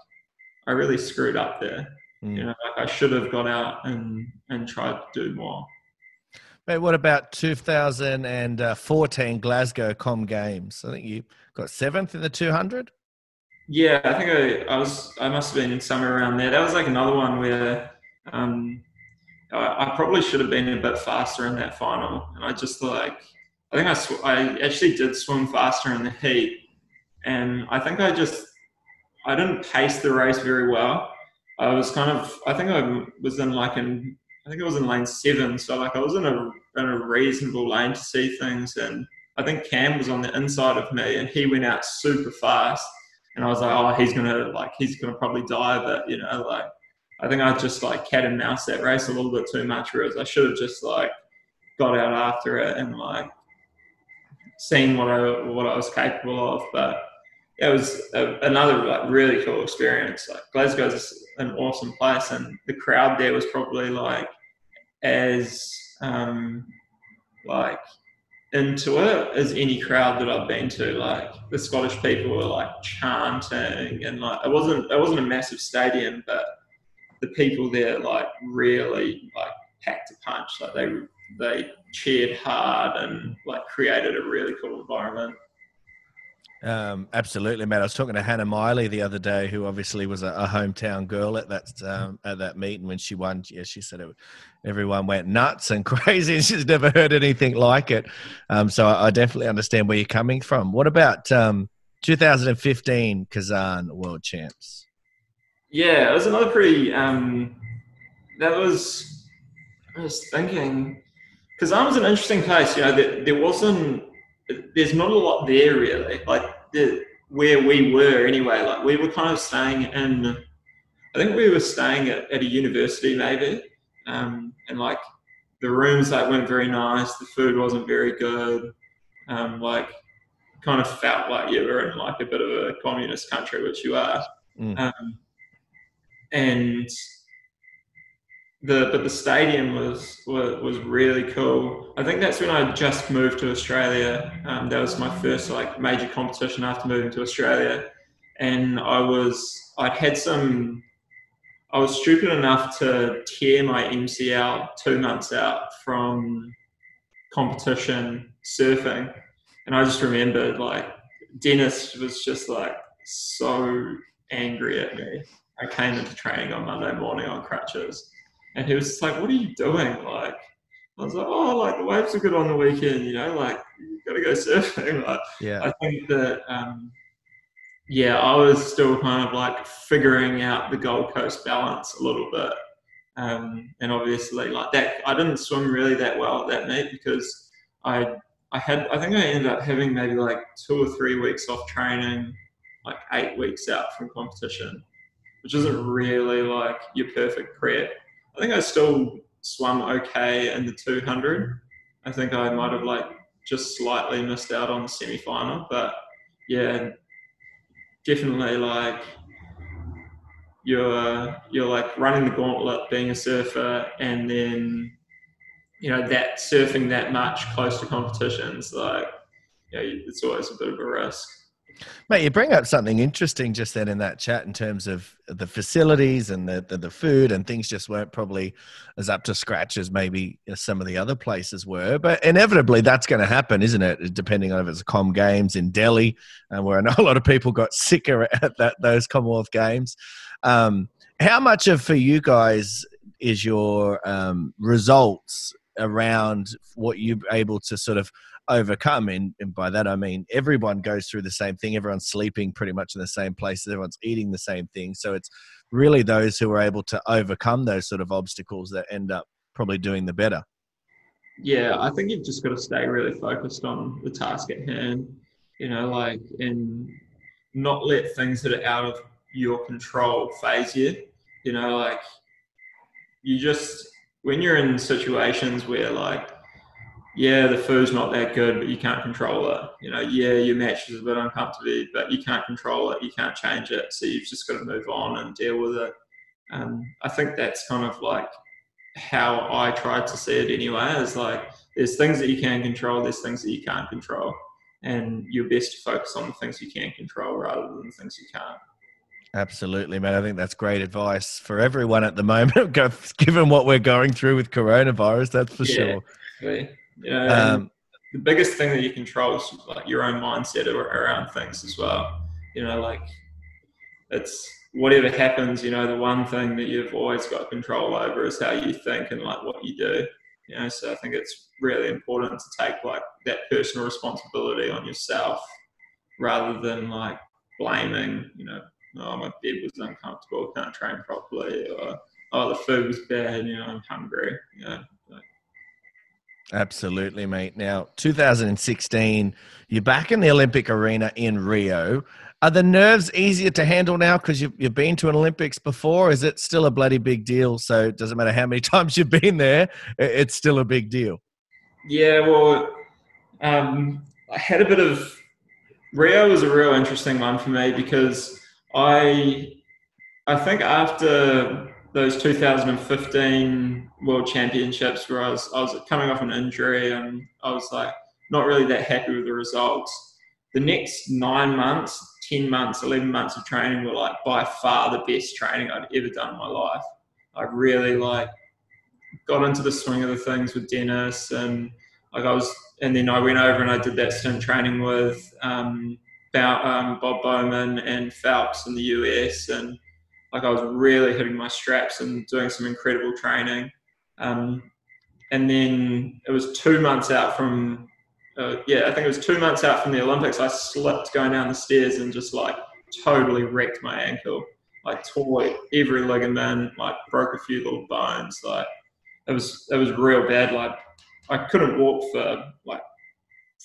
I really screwed up there. Mm. You know, like I should have gone out and and tried to do more. Mate, what about 2014 Glasgow Com Games? I think you got seventh in the 200. Yeah, I think I, I was. I must have been somewhere around there. That was like another one where um, I, I, probably should have been a bit faster in that final, and I just like. I think I sw- I actually did swim faster in the heat, and I think I just I didn't pace the race very well. I was kind of I think I was in like in I think it was in lane seven, so like I was in a in a reasonable lane to see things, and I think Cam was on the inside of me, and he went out super fast, and I was like, oh, he's gonna like he's gonna probably die, but you know, like I think I just like cat and mouse that race a little bit too much, whereas I should have just like got out after it and like seen what I what I was capable of, but it was a, another like really cool experience. Like Glasgow's an awesome place, and the crowd there was probably like as um, like into it as any crowd that I've been to. Like the Scottish people were like chanting, and like it wasn't it wasn't a massive stadium, but the people there like really like packed a punch. Like they they cheered hard and like created a really cool environment. Um, absolutely, Matt. I was talking to Hannah Miley the other day, who obviously was a, a hometown girl at that um, at that meeting when she won. Yeah, she said it, everyone went nuts and crazy, and she's never heard anything like it. Um, so I, I, definitely understand where you're coming from. What about um, 2015 Kazan World Champs? Yeah, it was another pretty. Um, that was. I was thinking, Kazan was an interesting place. You know, there, there wasn't there's not a lot there really. Like the, where we were anyway, like we were kind of staying in, I think we were staying at, at a university maybe, um, and like the rooms like weren't very nice, the food wasn't very good, um, like kind of felt like you were in like a bit of a communist country, which you are, mm. um, and the but the stadium was, was was really cool. I think that's when I just moved to Australia. Um, that was my first like major competition after moving to Australia, and I was I'd had some. I was stupid enough to tear my MCL two months out from competition surfing, and I just remembered like Denis was just like so angry at me. I came into training on Monday morning on crutches and he was just like, "What are you doing?" Like, I was like, "Oh, like the waves are good on the weekend, you know, like you got to go surfing." Like, yeah, I think that, um, yeah, I was still kind of like figuring out the Gold Coast balance a little bit, um, and obviously, like that, I didn't swim really that well at that meet because I. I had, I think I ended up having maybe like two or three weeks off training, like eight weeks out from competition, which isn't really like your perfect prep. I think I still swam okay in the 200. I think I might have like just slightly missed out on the semi final, but yeah, definitely like you're you're like running the gauntlet being a surfer and then you know that surfing that much close to competitions like you know, it's always a bit of a risk Mate, you bring up something interesting just then in that chat in terms of the facilities and the, the, the food and things just weren't probably as up to scratch as maybe some of the other places were. But inevitably, that's going to happen, isn't it? Depending on if it's Com Games in Delhi, and where I know a lot of people got sicker at that those Commonwealth Games. Um, how much of for you guys is your um, results around what you're able to sort of overcome. And, and by that, I mean everyone goes through the same thing. Everyone's sleeping pretty much in the same place. Everyone's eating the same thing. So it's really those who are able to overcome those sort of obstacles that end up probably doing the better. Yeah, I think you've just got to stay really focused on the task at hand, you know, like, and not let things that are out of your control phase you. You know, like, you just when you're in situations where like yeah, the food's not that good, but you can't control it. You know, yeah, your match is a bit uncomfortable, but you can't control it. You can't change it. So you've just got to move on and deal with it. Um, I think that's kind of like how I try to see it anyway. Is like there's things that you can control, there's things that you can't control, and you're best to focus on the things you can control rather than the things you can't. Absolutely, man. I think that's great advice for everyone at the moment, given what we're going through with coronavirus. That's for yeah, sure. Know, um, the biggest thing that you control is like your own mindset around things as well. You know, like it's whatever happens. You know, the one thing that you've always got control over is how you think and like what you do. You know, so I think it's really important to take like that personal responsibility on yourself rather than like blaming. You know, oh my bed was uncomfortable, can't train properly, or oh the food was bad. You know, I'm hungry. You know, Absolutely, mate. Now, 2016, you're back in the Olympic arena in Rio. Are the nerves easier to handle now because you've, you've been to an Olympics before? Is it still a bloody big deal? So it doesn't matter how many times you've been there, it's still a big deal. Yeah, well, um, I had a bit of Rio was a real interesting one for me because I I think after those 2015 World Championships where I was I was coming off an injury and I was like not really that happy with the results. The next nine months, ten months, eleven months of training were like by far the best training I'd ever done in my life. I really like got into the swing of the things with Denis and like I was and then I went over and I did that stint training with um, um, Bob Bowman and Phelps in the US and like I was really hitting my straps and doing some incredible training. Um, and then it was two months out from, uh, yeah, I think it was two months out from the Olympics. I slipped going down the stairs and just like totally wrecked my ankle. Like tore every ligament, like broke a few little bones. Like it was, it was real bad. Like I couldn't walk for like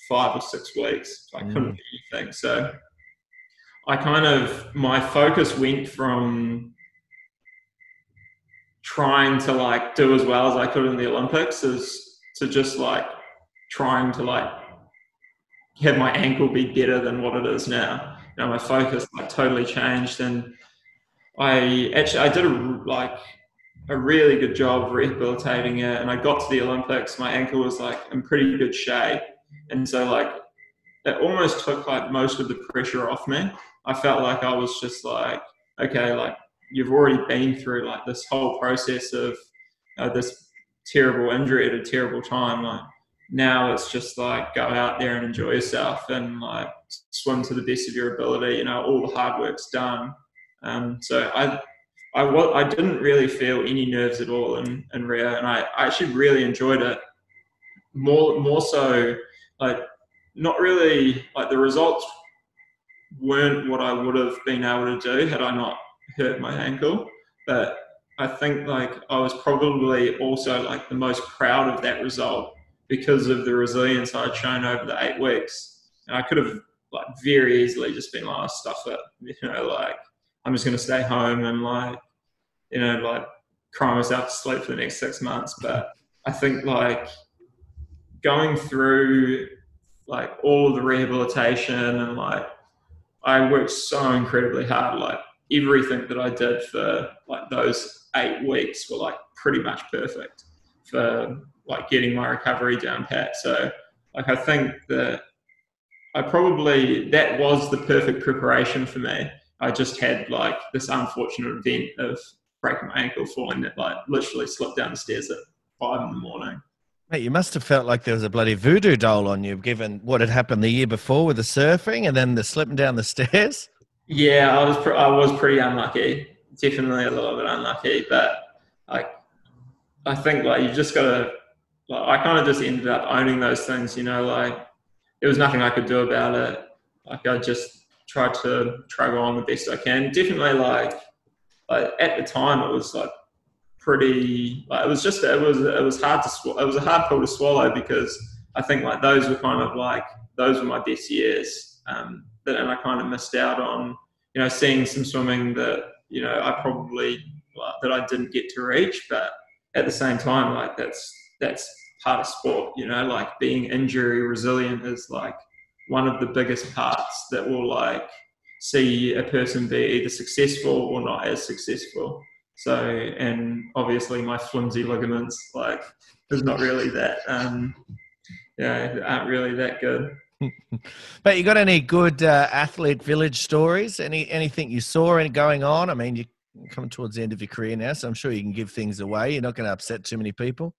five or six weeks. I couldn't mm. do anything. So I kind of my focus went from trying to like do as well as I could in the Olympics as to just like trying to like have my ankle be better than what it is now. You know, my focus like totally changed, and I actually I did a like a really good job rehabilitating it. And I got to the Olympics, my ankle was like in pretty good shape, and so like it almost took like most of the pressure off me. I felt like I was just like, okay, like you've already been through like this whole process of uh, this terrible injury at a terrible time. Like now it's just like go out there and enjoy yourself and like swim to the best of your ability. You know, all the hard work's done. Um, so I, I, I didn't really feel any nerves at all in, in Rio, and I, I actually really enjoyed it. More, more so, like not really like the results weren't what I would have been able to do had I not hurt my ankle. But I think like I was probably also like the most proud of that result because of the resilience I'd shown over the eight weeks. And I could have like very easily just been like, oh, stuff it, you know, like I'm just gonna stay home and like, you know, like cry myself to sleep for the next six months. But I think like going through like all the rehabilitation and like I worked so incredibly hard. Like everything that I did for like those eight weeks were like pretty much perfect for like getting my recovery down pat. So like I think that I probably that was the perfect preparation for me. I just had like this unfortunate event of breaking my ankle, falling that like literally slipped down the stairs at five in the morning. Mate, you must have felt like there was a bloody voodoo doll on you, given what had happened the year before with the surfing and then the slipping down the stairs. Yeah, I was pre- I was pretty unlucky. Definitely a little bit unlucky, but like I think like you just got to. Like, I kind of just ended up owning those things. You know, like there was nothing I could do about it. Like I just tried to try on the best I can. Definitely like like at the time it was like pretty. Like, it was just it was it was hard to sw- it was a hard pill to swallow because I think like those were kind of like those were my best years. Um, but and I kind of missed out on you know seeing some swimming that you know I probably that I didn't get to reach, but at the same time, like that's that's part of sport. You know, like being injury resilient is like one of the biggest parts that will like see a person be either successful or not as successful. So, and obviously my flimsy ligaments, like, is not really that, um, yeah, aren't really that good. but you got any good uh, athlete village stories? Any anything you saw any going on? I mean, you coming towards the end of your career now, so I'm sure you can give things away. You're not going to upset too many people.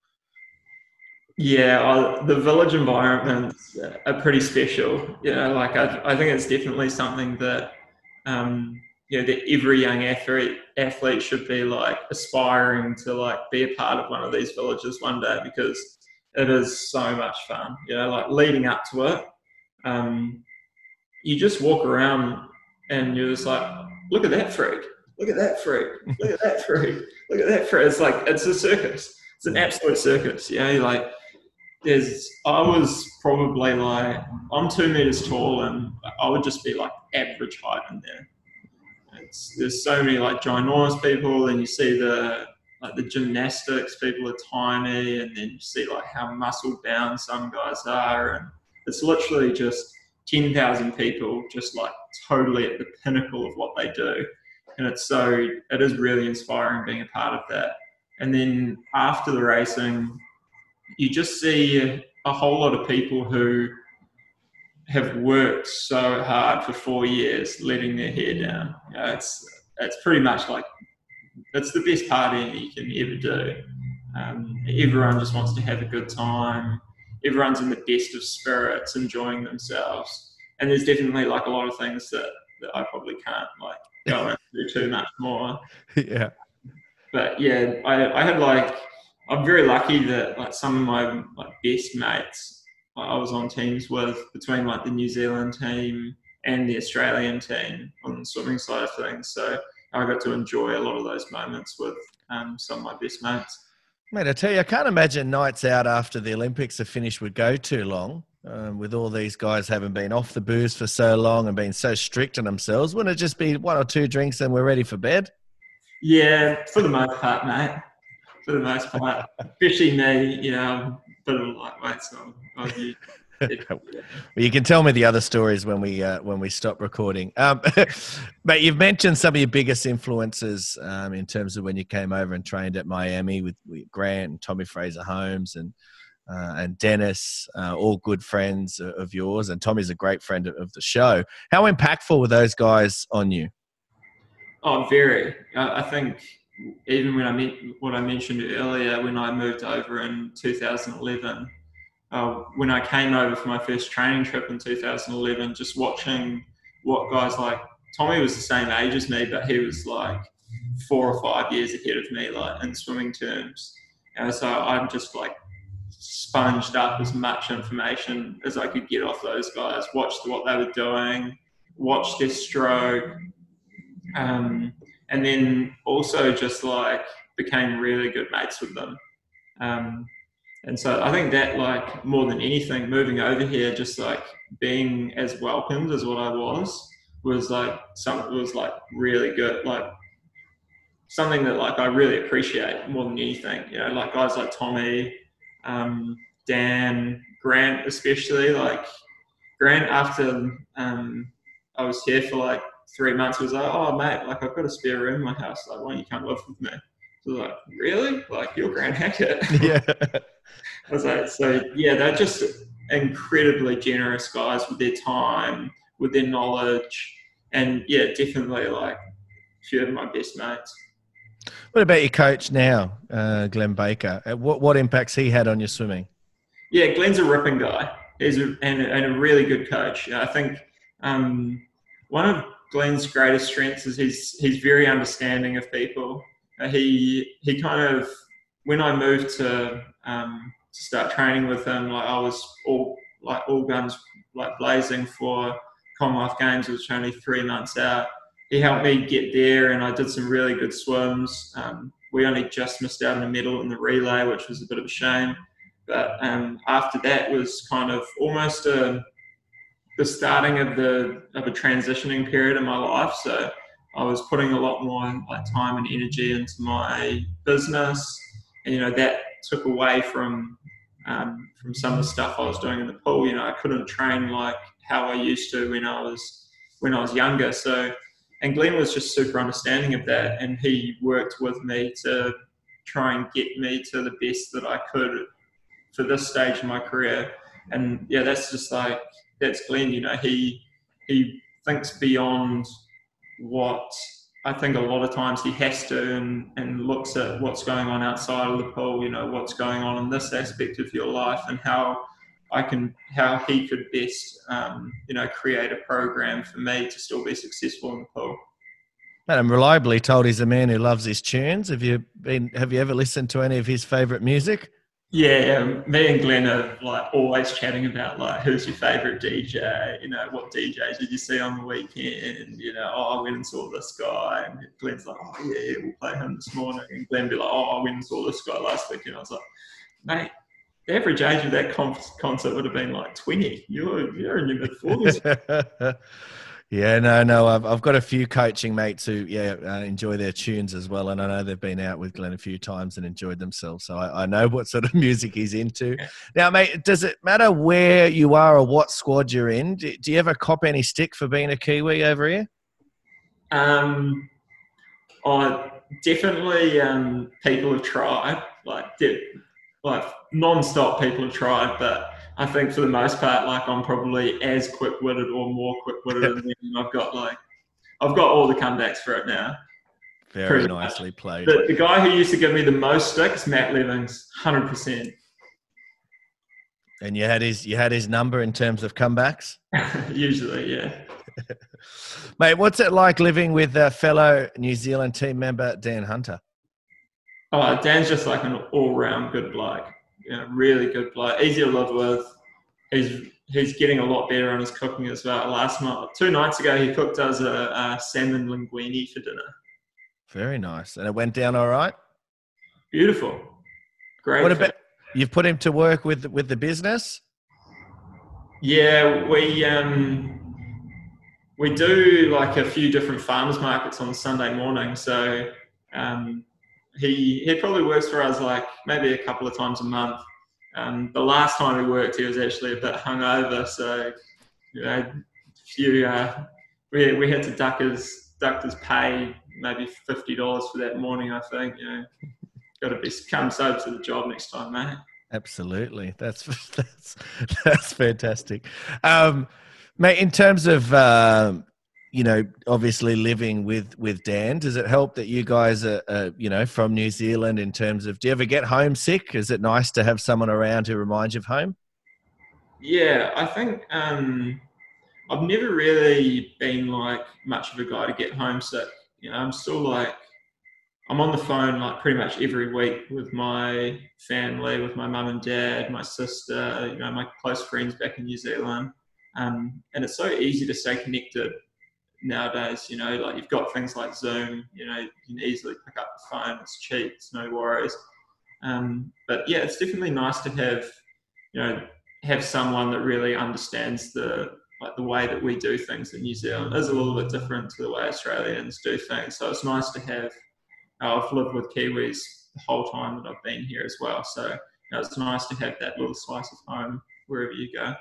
Yeah, I, the village environments are pretty special. You know, like I, I think it's definitely something that um, you know that every young athlete athlete should be like aspiring to like be a part of one of these villages one day because it is so much fun. You know, like leading up to it, um, you just walk around and you're just like, look at that freak, look at that freak, look at that freak, look at that freak. It's like it's a circus. It's an absolute circus. You know, like there's I was probably like I'm two meters tall and I would just be like average height in there. It's, there's so many like ginormous people and you see the like the gymnastics people are tiny and then you see like how muscle bound some guys are and it's literally just 10,000 people just like totally at the pinnacle of what they do. And it's so it is really inspiring being a part of that. And then after the racing you just see a whole lot of people who have worked so hard for four years, letting their hair down. You know, it's it's pretty much like it's the best party you can ever do. Um, everyone just wants to have a good time. Everyone's in the best of spirits, enjoying themselves. And there's definitely like a lot of things that, that I probably can't like go into too much more. Yeah. But yeah, I, I had like I'm very lucky that like some of my like best mates I was on teams with between like the New Zealand team and the Australian team on the swimming side of things. So I got to enjoy a lot of those moments with um, some of my best mates. Mate, I tell you, I can't imagine nights out after the Olympics are finished would go too long. Um, with all these guys having been off the booze for so long and being so strict on themselves, wouldn't it just be one or two drinks and we're ready for bed? Yeah, for the most part, mate for the most part. Especially me, you know, bit of a lightweight, so i well, you can tell me the other stories when we uh, when we stop recording. Um, but you've mentioned some of your biggest influences um, in terms of when you came over and trained at Miami with, with Grant and Tommy Fraser Holmes and uh, and Denis, uh, all good friends of yours. And Tommy's a great friend of the show. How impactful were those guys on you? Oh, very. I think even when I met what I mentioned earlier, when I moved over in 2011, uh, when I came over for my first training trip in 2011, just watching what guys like Tommy was the same age as me, but he was like four or five years ahead of me, like in swimming terms. And so I'm just like sponged up as much information as I could get off those guys, watched what they were doing, watched their stroke. Um, and then also just like became really good mates with them. Um, and so I think that like more than anything, moving over here, just like being as welcomed as what I was, was like something was like really good, like something that like I really appreciate more than anything. You know, like guys like Tommy, um, Dan, Grant, especially like Grant after um, I was here for like three months, he was like, "Oh, mate, like I've got a spare room in my house. Like, why don't you come live with me?" So I was like, "Really? Like you're Grant Hackett?" Yeah. I was like, "So yeah, they're just incredibly generous guys with their time, with their knowledge, and yeah, definitely like a few of my best mates." What about your coach now, uh, Glenn Baker? Uh, what what impacts he had on your swimming? Yeah, Glenn's a ripping guy. He's a, and, and a really good coach. I think um, one of Glenn's greatest strengths is he's he's very understanding of people. Uh, he he kind of when I moved to um, to start training with him, like I was all like all guns like blazing for Commonwealth Games, which was only three months out. He helped me get there, and I did some really good swims. Um, we only just missed out in the medal in the relay, which was a bit of a shame. But um, after that was kind of almost a the starting of the of a transitioning period in my life. So I was putting a lot more like time and energy into my business and you know that took away from um, from some of the stuff I was doing in the pool. You know, I couldn't train like how I used to when I was when I was younger. So, and Glenn was just super understanding of that, and he worked with me to try and get me to the best that I could for this stage in my career. And yeah, that's just like that's Glenn. You know, he he thinks beyond what I think a lot of times he has to and, and looks at what's going on outside of the pool, you know, what's going on in this aspect of your life and how I can, how he could best, um, you know, create a program for me to still be successful in the pool. I'm reliably told he's a man who loves his tunes. Have you been, have you ever listened to any of his favorite music? Yeah, um, me and Glenn are like always chatting about like who's your favorite DJ, you know, what DJs did you see on the weekend, you know, oh I went and saw this guy and Glenn's like, Oh yeah, yeah we'll play him this morning and Glenn be like, Oh I went and saw this guy last week and I was like, Mate, the average age of that concert would have been like twenty. You're you're in your mid forties. Yeah, no, no. I've I've got a few coaching mates who yeah uh, enjoy their tunes as well, and I know they've been out with Glenn a few times and enjoyed themselves. So I, I know what sort of music he's into. Now, mate, does it matter where you are or what squad you're in? Do, do you ever cop any stick for being a Kiwi over here? Um, I definitely. Um, people have tried, like, did, like non-stop. People have tried, but I think for the most part, like I'm probably as quick-witted or more quick-witted than them. I've got like, I've got all the comebacks for it now. Very nicely much. played. The, the, guy who used to give me the most sticks, Matt Levings, hundred percent. And you had his you had his number in terms of comebacks. Usually, yeah. Mate, what's it like living with a fellow New Zealand team member Dan Hunter? Oh, Dan's just like an all-round good bloke you know, really good bloke, easy to live with. He's he's getting a lot better on his cooking as well. Last night, two nights ago, he cooked us a, a salmon linguine for dinner. Very nice, and it went down all right. Beautiful, great. What about you've put him to work with with the business? Yeah, we um we do like a few different farmers markets on Sunday morning, so um, he he probably works for us like maybe a couple of times a month. Um, the last time he worked, he was actually a bit hungover, so you know, few uh, we we had to duck his duck his pay maybe fifty dollars for that morning. I think you know, got to be come sober to the job next time, mate. Absolutely, that's that's that's fantastic, um, mate. In terms of um, you know, obviously living with with Dan, does it help that you guys are, are, you know, from New Zealand in terms of? Do you ever get homesick? Is it nice to have someone around who reminds you of home? Yeah, I think um, I've never really been like much of a guy to get homesick. You know, I'm still like I'm on the phone like pretty much every week with my family, with my mum and dad, my sister, you know, my close friends back in New Zealand. Um, and it's so easy to stay connected nowadays. You know, like you've got things like Zoom. You know, you can easily pick up the phone. It's cheap. It's no worries. Um, but yeah, it's definitely nice to have, you know, have someone that really understands the like the way that we do things in New Zealand is a little bit different to the way Australians do things. So it's nice to have. Uh, I've lived with Kiwis the whole time that I've been here as well. So you know, it's nice to have that little slice of home wherever you go.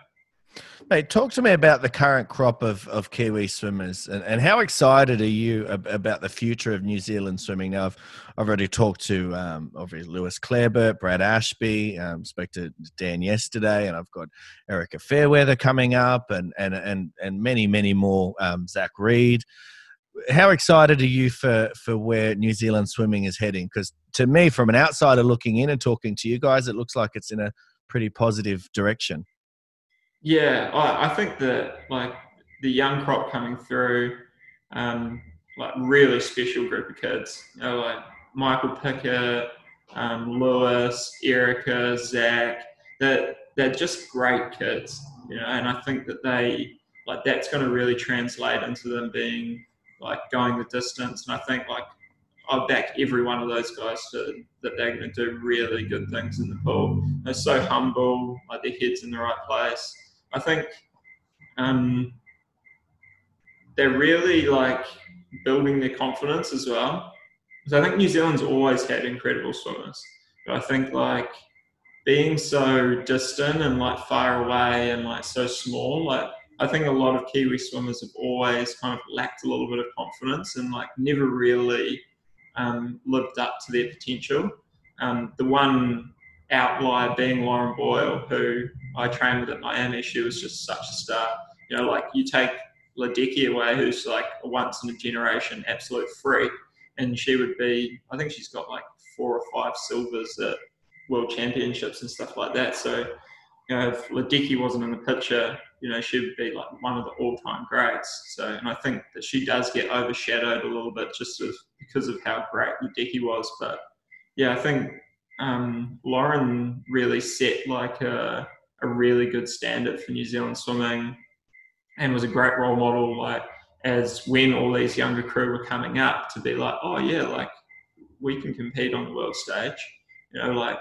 Mate, talk to me about the current crop of, of Kiwi swimmers and, and how excited are you about the future of New Zealand swimming? Now, I've, I've already talked to um, obviously Lewis Clareburt, Brad Ashby, um, spoke to Dan yesterday, and I've got Erika Fairweather coming up and, and, and, and many, many more, um, Zac Reid. How excited are you for, for where New Zealand swimming is heading? Because to me, from an outsider looking in and talking to you guys, it looks like it's in a pretty positive direction. Yeah, I, I think that like the young crop coming through, um, like really special group of kids. You know, like Michael Pickett, um, Lewis, Erika, Zac. That they're, they're just great kids, you know. And I think that they like that's going to really translate into them being like going the distance. And I think like I back every one of those guys to, that they're going to do really good things in the pool. They're so humble, like their heads in the right place. I think um, they're really like building their confidence as well. Because I think New Zealand's always had incredible swimmers, But I think like being so distant and like far away and like so small, like I think a lot of Kiwi swimmers have always kind of lacked a little bit of confidence and like never really um, lived up to their potential. Um, the one outlier being Lauren Boyle, who I trained with at Miami, she was just such a star. You know, like you take Ledecky away, who's like a once in a generation absolute freak, and she would be, I think she's got like four or five silvers at world championships and stuff like that. So, you know, if Ledecky wasn't in the picture, you know, she would be like one of the all-time greats. So, and I think that she does get overshadowed a little bit just because of how great Ledecky was. But yeah, I think um, Lauren really set like a, a really good standard for New Zealand swimming and was a great role model. Like as when all these younger crew were coming up to be like, oh yeah, like we can compete on the world stage. You know, like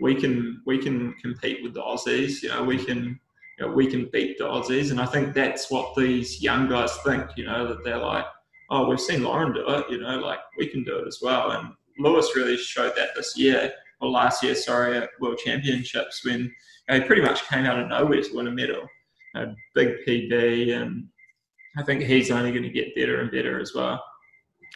we can we can compete with the Aussies. You know, we can you know, we can beat the Aussies, and I think that's what these young guys think. You know, that they're like, oh, we've seen Lauren do it. You know, like we can do it as well. And Lewis really showed that this year or last year, sorry, at World Championships when you know, he pretty much came out of nowhere to win a medal. A big PB, and I think he's only going to get better and better as well.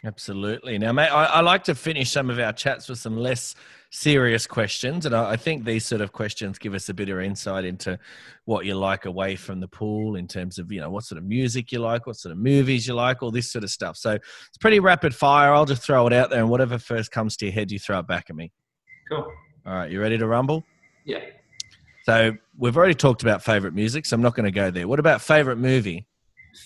Absolutely. Now, mate, I, I, like to finish some of our chats with some less serious questions. And I, I, think these sort of questions give us a bit of insight into what you like away from the pool in terms of, you know, what sort of music you like, what sort of movies you like, all this sort of stuff. So it's pretty rapid fire. I'll just throw it out there and whatever first comes to your head, you throw it back at me. Cool. All right. You ready to rumble? Yeah. So we've already talked about favorite music, so I'm not going to go there. What about favorite movie?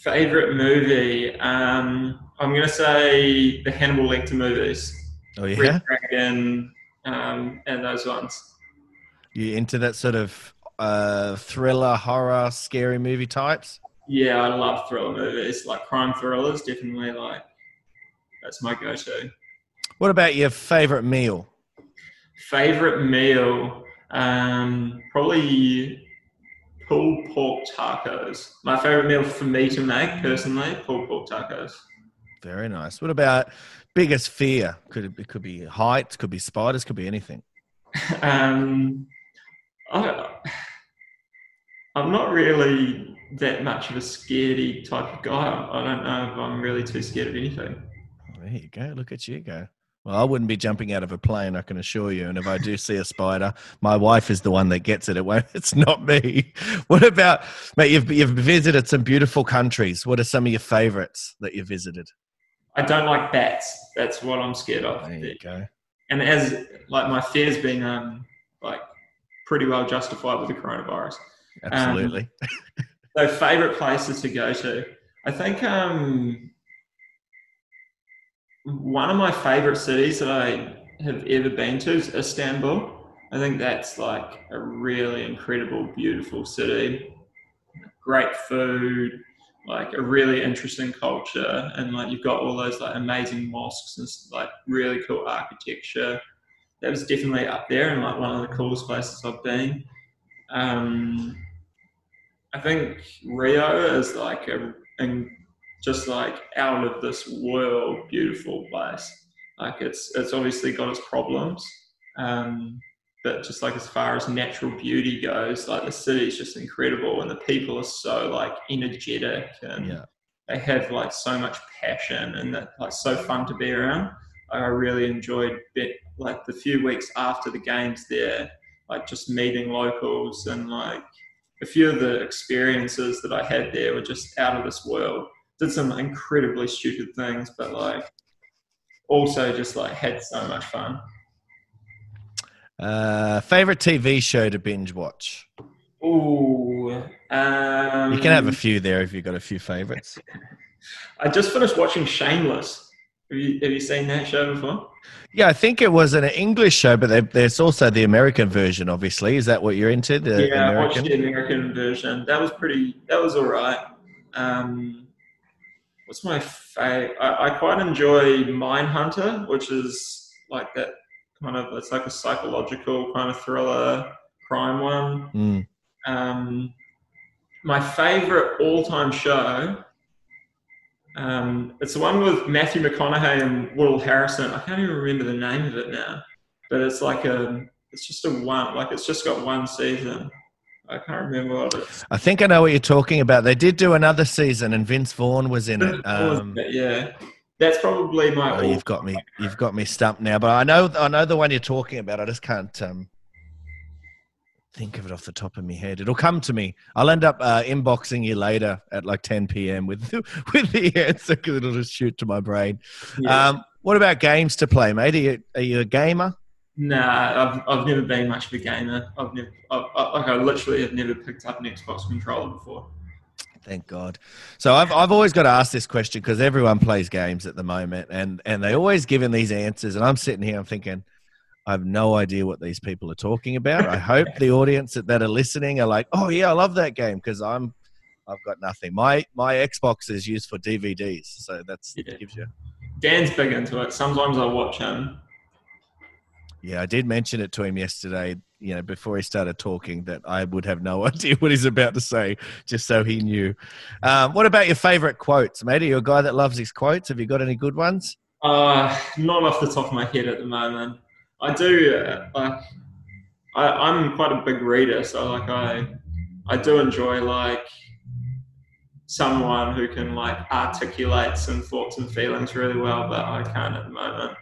Favorite movie? Um, I'm going to say the Hannibal Lecter movies. Oh yeah, Red Dragon, um, and those ones. You into that sort of uh, thriller, horror, scary movie types? Yeah, I love thriller movies, like crime thrillers. Definitely, like that's my go-to. What about your favorite meal? Favorite meal? Um, probably pulled pork tacos. My favorite meal for me to make personally, pulled pork tacos. Very nice. What about biggest fear? Could it, it could be heights, could be spiders, could be anything. um, I, I'm not really that much of a scaredy type of guy. I don't know if I'm really too scared of anything. There you go. Look at you go. Well, I wouldn't be jumping out of a plane, I can assure you. And if I do see a spider, my wife is the one that gets it. It won't, it's not me. What about, mate, you've, you've visited some beautiful countries. What are some of your favorites that you've visited? I don't like bats. That's what I'm scared of. There you go. And as, like, my fear's been, um, like, pretty well justified with the coronavirus. Absolutely. Um, so, favorite places to go to? I think, um, one of my favorite cities that I have ever been to is Istanbul. I think that's like a really incredible, beautiful city. Great food, like a really interesting culture, and like you've got all those like amazing mosques and like really cool architecture. That was definitely up there and like one of the coolest places I've been. Um, I think Rio is like a, a just like out of this world beautiful place. Like it's it's obviously got its problems, um, but just like as far as natural beauty goes, like the city is just incredible, and the people are so like energetic and Yeah. they have like so much passion and that like so fun to be around. I really enjoyed bit like the few weeks after the games there, like just meeting locals and like a few of the experiences that I had there were just out of this world did some incredibly stupid things, but like also just like had so much fun. Uh, favorite TV show to binge watch? Ooh, um, You can have a few there if you've got a few favorites. I just finished watching Shameless. Have you, have you seen that show before? Yeah, I think it was an English show, but there's also the American version. Obviously, is that what you're into? The yeah, I watched the American version. That was pretty. That was all right. Um, what's my favorite? I, I quite enjoy Mindhunter, which is like that kind of. It's like a psychological kind of thriller crime one. Mm. Um, my favorite all-time show. Um, it's the one with Matthew McConaughey and Woody Harrelson. I can't even remember the name of it now. but it's like a it's just a one like it's just got one season. I can't remember what it's. I think I know what you're talking about. They did do another season, and Vince Vaughn was in it. Um, yeah, that's probably my. oh, you've got me. You've got me stumped now. But I know. I know the one you're talking about. I just can't um, think of it off the top of my head. It'll come to me. I'll end up uh, inboxing you later at like 10 p.m. with with the answer because it'll just shoot to my brain. Yeah. Um, what about games to play, mate? Are you, are you a gamer? Nah, I've, I've never been much of a gamer. I've never, I, I, like, I literally have never picked up an Xbox controller before. Thank God. So I've I've always got to ask this question because everyone plays games at the moment, and and they always giving these answers, and I'm sitting here, I'm thinking. I have no idea what these people are talking about. I hope the audience that, that are listening are like, "Oh yeah, I love that game" because I'm, I've got nothing. My my Xbox is used for DVDs, so that's Yeah. gives you. Dan's big into it. Sometimes I watch him. Yeah, I did mention it to him yesterday. You know, before he started talking, that I would have no idea what he's about to say, just so he knew. Um, what about your favorite quotes, mate? Are you a guy that loves his quotes? Have you got any good ones? Uh, not off the top of my head at the moment. I do uh, like. I, I'm quite a big reader, so like I, I do enjoy like someone who can like articulate some thoughts and feelings really well, but I can't at the moment.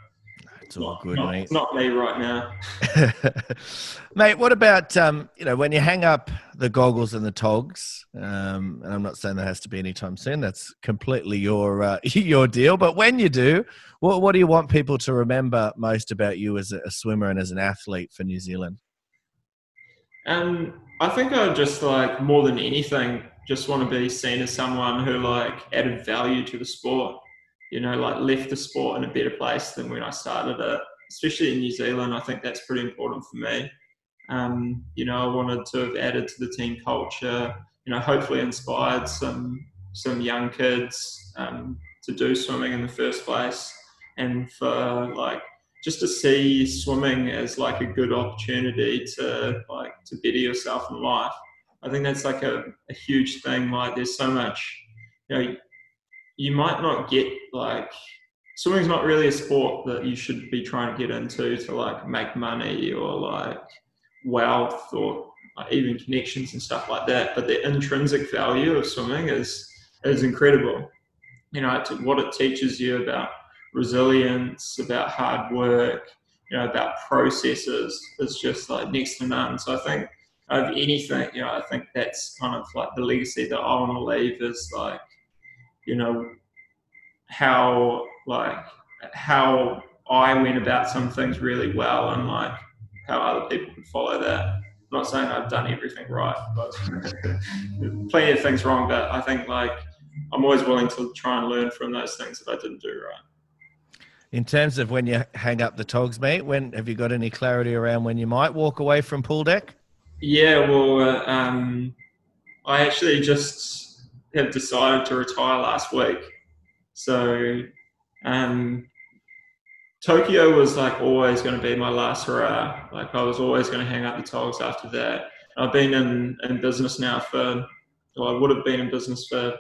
It's all Not- good, not, mate. Not me right now. Mate, what about um, you know when you hang up the goggles and the togs? Um, and I'm not saying that has to be anytime soon. That's completely your uh, your deal. But when you do, what what do you want people to remember most about you as a, a swimmer and as an athlete for New Zealand? Um, I think I just like more than anything, just want to be seen as someone who like added value to the sport. You know, like left the sport in a better place than when I started it. Especially in New Zealand, I think that's pretty important for me. Um, you know, I wanted to have added to the team culture. You know, hopefully inspired some some young kids um, to do swimming in the first place, and for like just to see swimming as like a good opportunity to like to better yourself in life. I think that's like a, a huge thing. Like there's so much, you know, you might not get like swimming's not really a sport that you should be trying to get into to like make money or like wealth or like, even connections and stuff like that. But the intrinsic value of swimming is is incredible. You know, what it teaches you about resilience, about hard work, you know, about processes is just like next to none. So I think of anything, you know, I think that's kind of like the legacy that I want to leave is like, you know, how like how I went about some things really well and like how other people could follow that. I'm not saying I've done everything right, but plenty of things wrong. But I think like I'm always willing to try and learn from those things that I didn't do right. In terms of when you hang up the togs, mate, when have you got any clarity around when you might walk away from pool deck? Yeah, well, uh, um, I actually just have decided to retire last week. So, um, Tokyo was like always going to be my last hurrah. Like I was always going to hang up the togs after that. I've been in, in business now for, well, I would have been in business for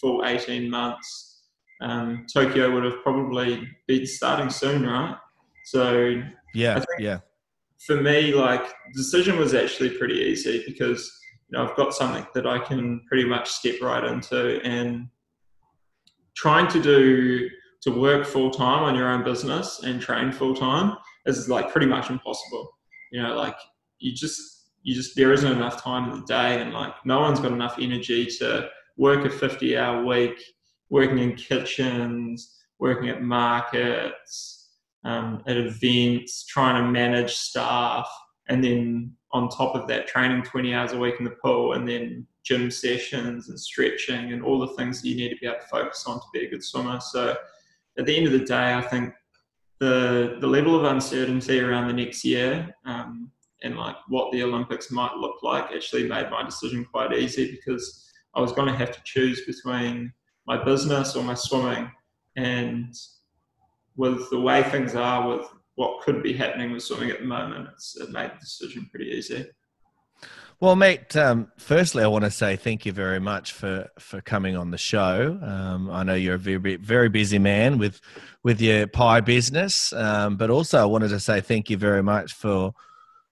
full 18 months. Um, Tokyo would have probably been starting soon, right? So Yeah, yeah. for me, like the decision was actually pretty easy because you know I've got something that I can pretty much step right into, and trying to do to work full time on your own business and train full time is like pretty much impossible. You know, like you just you just there isn't enough time in the day, and like no one's got enough energy to work a fifty hour week, working in kitchens, working at markets, um, at events, trying to manage staff, and then on top of that, training 20 hours a week in the pool, and then gym sessions and stretching and all the things that you need to be able to focus on to be a good swimmer. So at the end of the day, I think the the level of uncertainty around the next year um, and like what the Olympics might look like actually made my decision quite easy because I was going to have to choose between my business or my swimming, and with the way things are, with what could be happening with swimming at the moment, it's, it made the decision pretty easy. Well, mate, um, firstly, I want to say thank you very much for, for coming on the show. Um, I know you're a very, very busy man with with your pie business, um, but also I wanted to say thank you very much for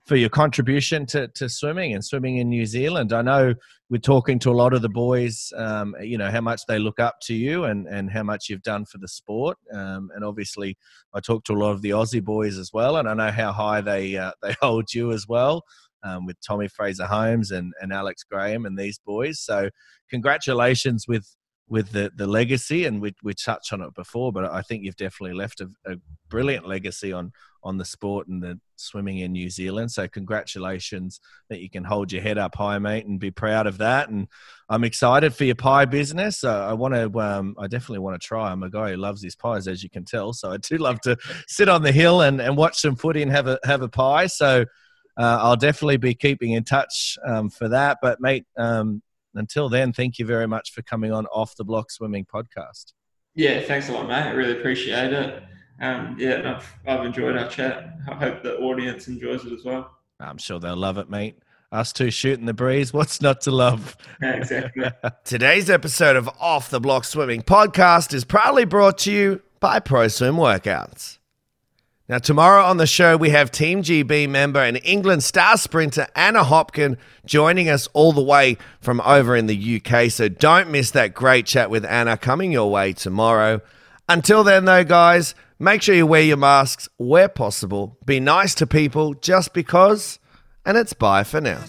for your contribution to, to swimming and swimming in New Zealand. I know we're talking to a lot of the boys, um, you know, how much they look up to you and, and how much you've done for the sport. Um, and obviously, I talk to a lot of the Aussie boys as well, and I know how high they uh, they hold you as well um, with Tommy Fraser Holmes and, and Alex Graham and these boys. So congratulations with with the, the legacy and we, we touched on it before but i think you've definitely left a, a, brilliant legacy on on the sport and the swimming in new zealand so congratulations that you can hold your head up high mate and be proud of that and i'm excited for your pie business so i want to um, i definitely want to try i'm a guy who loves his pies as you can tell so i do love to sit on the hill and, and watch some footy and have a have a pie so uh, I'll definitely be keeping in touch um, for that. But, mate, um, until then, thank you very much for coming on Off the Block Swimming podcast. Yeah, thanks a lot, mate. I really appreciate it. Um, yeah, I've, I've enjoyed our chat. I hope the audience enjoys it as well. I'm sure they'll love it, mate. Us two shooting the breeze. What's not to love? Exactly. Today's episode of Off the Block Swimming podcast is proudly brought to you by Pro Swim Workouts. Now, tomorrow on the show, we have Team GB member and England star sprinter Anna Hopkin joining us all the way from over in the UK. So don't miss that great chat with Anna coming your way tomorrow. Until then, though, guys, make sure you wear your masks where possible. Be nice to people just because, and it's bye for now.